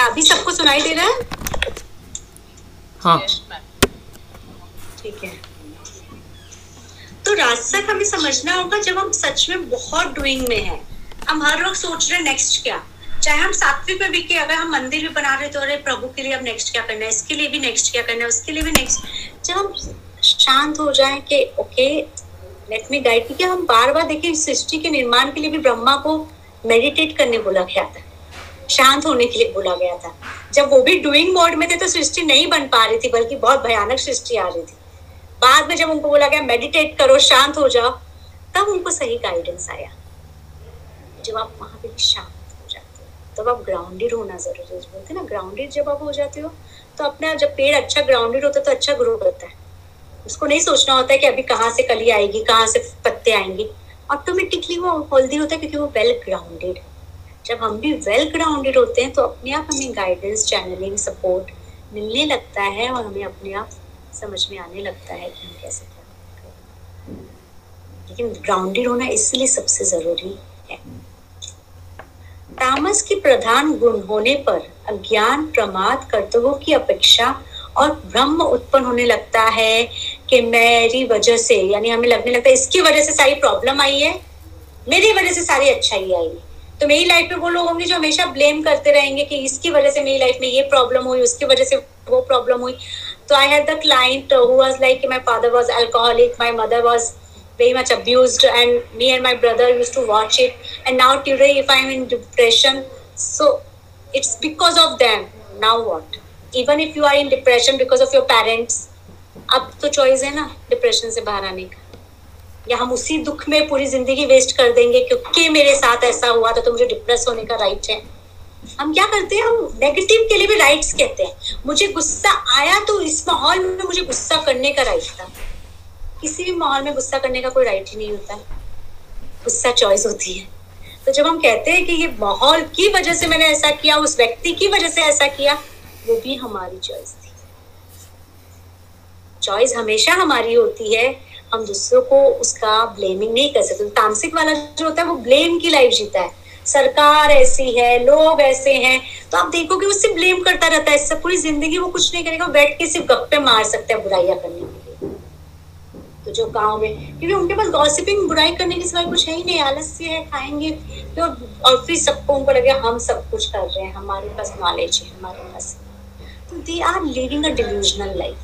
अभी सबको सुनाई दे रहा है हाँ ठीक है तो रास्ता हमें समझना होगा जब हम सच में बहुत डूइंग में हैं। हम हर रोज सोच रहे नेक्स्ट क्या? चाहे हम सात्विक में भी कि अगर हम मंदिर भी बना रहे तो अरे प्रभु के लिए अब नेक्स्ट क्या करना है? इसके लिए भी नेक्स्ट क्या करना है? उसके लिए भी नेक्स्ट जब हम शांत हो जाए कि ओके लेट मी गाइड क्योंकि हम बार बार इस सृष्टि के निर्माण के लिए भी ब्रह्मा को मेडिटेट करने बोला गया था। शांत होने के लिए बोला गया था। जब वो भी डूइंग मोड में थे तो सृष्टि नहीं बन पा रही थी, बल्कि बहुत भयानक सृष्टि आ रही थी। बाद में जब उनको बोला गया मेडिटेट करो, शांत हो जाओ, तब उनको सही गाइडेंस आया। जब आप वहाँ पे शांत हो जाते हो, तब आप ग्राउंडेड होना ज़रूरी है बोलते ना। ग्राउंडेड जब आप हो जाते हो तो अपने आप जब पेड़ अच्छा ग्राउंडेड होता है तो अच्छा ग्रो करता है। उसको नहीं सोचना होता है कि अभी कहाँ से कली आएगी, कहाँ से पत्ते आएँगे। ऑटोमेटिकली वो हेल्दी होता है क्योंकि वो वेल ग्राउंडेड जब हम भी वेल ग्राउंडेड होते हैं तो अपने आप हमें गाइडेंस चैनलिंग सपोर्ट मिलने लगता है और हमें अपने आप समझ में आने लगता है कि हम कैसे क्या करें। लेकिन ग्राउंडेड होना इसलिए सबसे ज़रूरी है। तामस की प्रधान गुण होने पर अज्ञान प्रमाद कर्तव्यों की अपेक्षा और ब्रह्म उत्पन्न होने लगता है कि मेरी वजह से, यानी हमें लगने लगता है, इसकी वजह से सारी प्रॉब्लम आई है, मेरी वजह से सारी अच्छाई आई है। तो मेरी लाइफ में वो लोग होंगे जो हमेशा ब्लेम करते रहेंगे कि इसकी वजह से मेरी लाइफ में ये प्रॉब्लम हुई, उसकी वजह से वो प्रॉब्लम हुई। तो I had the client who was like my father was alcoholic my mother was very much abused and me and my brother used to watch it and now today if i'm in depression so it's because of them now what even if you are in depression because of your parents अब तो choice है ना depression से बाहर आने का या हम उसी दुख में पूरी ज़िंदगी वेस्ट कर देंगे क्योंकि मेरे साथ ऐसा हुआ था तो मुझे डिप्रेस होने का राइट है हम क्या करते हैं? हम नेगेटिव के लिए भी राइट्स कहते हैं। मुझे गुस्सा आया तो इस माहौल में मुझे गुस्सा करने का राइट था। किसी भी माहौल में गुस्सा करने का कोई राइट ही नहीं होता। गुस्सा चॉइस होती है। तो जब हम कहते हैं कि ये माहौल की वजह से मैंने ऐसा किया, उस व्यक्ति की वजह से ऐसा किया, वो भी हमारी चॉइस थी। चॉइस हमेशा हमारी होती है। हम दूसरों को उसका ब्लेमिंग नहीं कर सकते। तामसिक वाला जो होता है, वो ब्लेम की लाइफ जीता है। सरकार ऐसी है, लोग ऐसे हैं तो आप देखोगे सिर्फ़ ब्लेम करता रहता है, इससे पूरी ज़िंदगी वो कुछ नहीं करेगा बैठ के सिर्फ़ गप्पे मार सकते हैं बुराइयाँ करने के लिए। तो जो गाँव में, क्योंकि उनके पास गॉसिपिंग बुराई करने के सिवाय कुछ है ही नहीं, आलस्य है, खाएँगे तो और फिर सबको उनको लगे हम सब कुछ कर रहे हैं, हमारे पास नॉलेज है, हमारे पास। तो they are living a delusional life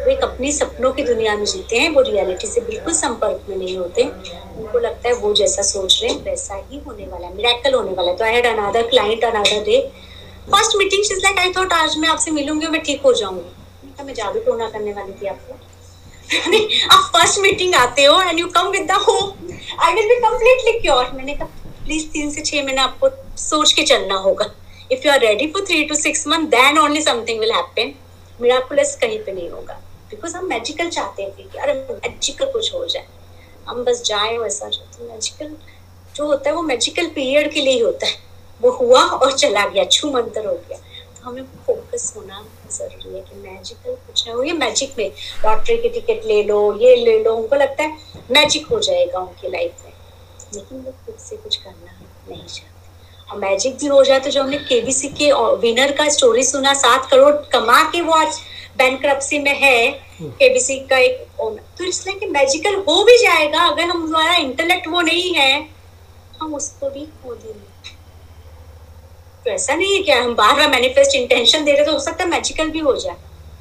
वो एक अपनी सपनों की दुनिया में जीते हैं वो रियलिटी से बिल्कुल संपर्क में नहीं होते। उनको लगता है वो जैसा सोच रहे हैं वैसा ही होने वाला है। मिराकल होने वाला है। तो I had another client another day first meeting she is like I thought आज मैं आपसे मिलूँगी मैं ठीक हो जाऊँगी। कहा, मैं जादू टोना करने वाली थी आपको। आप फ़र्स्ट मीटिंग आते हो and you come with the hope I will be completely cure मैंने कहा प्लीज़ तीन से छह महीने आपको सोच के चलना होगा। If you are ready for three two six month then only something will happen miraculous कहीं पे नहीं होगा। बिकॉज़ हम मैजिकल चाहते हैं कि अरे मैजिकल कुछ हो जाए। हम बस जाए, वैसा तो मैजिकल जो होता है वो मैजिकल पीरियड के लिए ही होता है। वो हुआ और चला गया छू मंतर हो गया। तो हमें फोकस होना ज़रूरी है कि मैजिकल कुछ ना हो। ये मैजिक में लॉटरी की टिकट ले लो, ये ले लो उनको लगता है मैजिक हो जाएगा उनकी लाइफ में। लेकिन वो खुद से कुछ करना नहीं चाहते। मैजिक भी हो जाए तो जो हमने केबीसी के विनर का स्टोरी सुना सात करोड़ कमा के वो आज बैंक में है केबीसी का एक तो इसलिए कि मैजिकल हो भी जाएगा अगर हम हमारा इंटेलेक्ट वो नहीं है हम उसको भी खो देंगे। तो ऐसा नहीं है कि हम बार बार मैनिफेस्ट इंटेंशन दे रहे तो हो सकता है मैजिकल भी हो जाए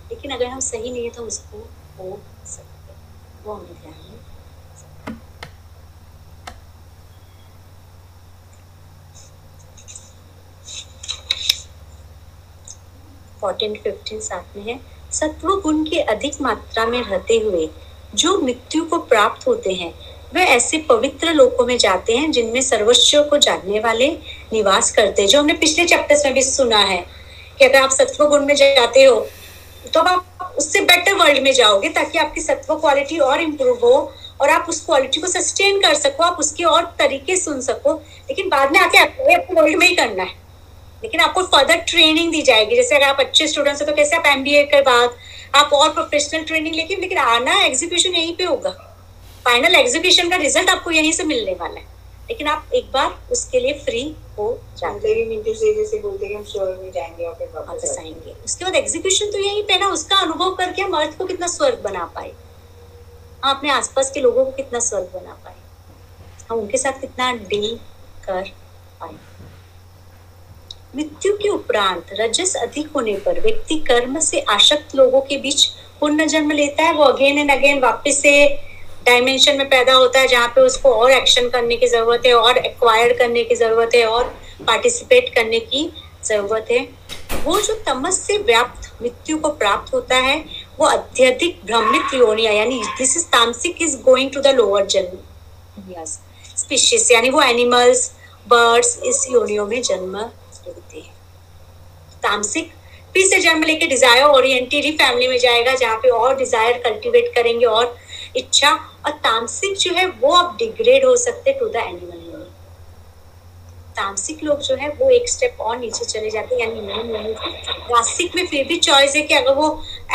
लेकिन अगर हम सही नहीं है तो उसको हो सकते वो हमें ध्यान फोर्टीन फिफ्टीन साथ में है। सत्व गुण की अधिक मात्रा में रहते हुए जो मृत्यु को प्राप्त होते हैं, वे ऐसे पवित्र लोकों में जाते हैं जिनमें सर्वस्व को जानने वाले निवास करते हैं, जो हमने पिछले चैप्टर्स में भी सुना है कि अगर आप सत्व गुण में जाते हो तो आप उससे बेटर वर्ल्ड में जाओगे ताकि आपकी सत्व क्वालिटी और इम्प्रूव हो और आप उस क्वालिटी को सस्टेन कर सको, आप उसके और तरीके सुन सको। लेकिन बाद में आके आपको वर्ल्ड में ही करना है। लेकिन आपको फर्दर ट्रेनिंग दी जाएगी। जैसे अगर आप अच्छे स्टूडेंट्स हो तो कैसे आप एमबीए के बाद आप और प्रोफेशनल ट्रेनिंग लेकिन लेकिन आना एग्जीक्यूशन यहीं पे होगा। फाइनल एग्जीक्यूशन का रिज़ल्ट आपको यहीं से मिलने वाला है। लेकिन आप एक बार उसके लिए फ्री हो जाते हैं। मिंटू से जैसे बोलते हैं हम स्वर्ग में जाएँगे और फिर वापस आएँगे। उसके बाद एग्जीक्यूशन तो यहीं पे ना उसका अनुभव करके हम अर्थ को कितना स्वर्ग बना पाए। हम अपने आसपास के लोगों को कितना स्वर्ग बना पाए। हम उनके साथ कितना डील कर पाए। मृत्यु के उपरांत रजस अधिक होने पर व्यक्ति कर्म से आशक्त लोगों के बीच पुण्य जन्म लेता है। वो अगेन एंड अगेन वापस से डायमेंशन में पैदा होता है, जहाँ पे उसको और एक्शन करने की ज़रूरत है, और एक्वायर करने की ज़रूरत है, और पार्टिसिपेट करने की ज़रूरत है। वो जो तमस से व्याप्त मृत्यु को प्राप्त होता है, वो अत्यधिक भ्रमित योनिया, यानी this is tamasic is going to the lower janma species यानी वो एनिमल्स बर्ड्स इस योनियों में जन्म लेते हैं। तामसिक, फिर से जन्म लेके डिज़ायर ओरिएंटेड ही फैमिली में जाएगा, जहाँ पे और डिज़ायर कल्टीवेट करेंगे और इच्छा और तामसिक जो है वो अब डिग्रेड हो सकते टू द एनिमल तामसिक लोग जो है वो एक स्टेप और नीचे चले जाते हैं, यानी रासिक में फिर भी चॉइस है कि अगर वो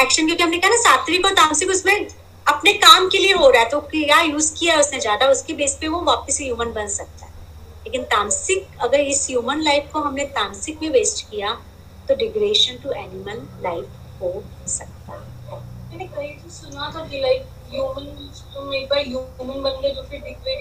एक्शन क्योंकि हमने कहा ना, सात्विक और तामसिक उसमें अपने काम के लिए हो रहा है तो क्या यूज़ किया उसने ज़्यादा, उसके बेस पे वो वापस ह्यूमन बन सकता है। लेकिन तामसिक, अगर इस ह्यूमन लाइफ को हमने तामसिक में वेस्ट किया तो डिग्रेशन टू एनिमल लाइफ हो सकता है। मैंने कहीं तो सुना था कि लाइक ह्यूमन तो एक बार ह्यूमन बन गए तो फिर डिग्रेड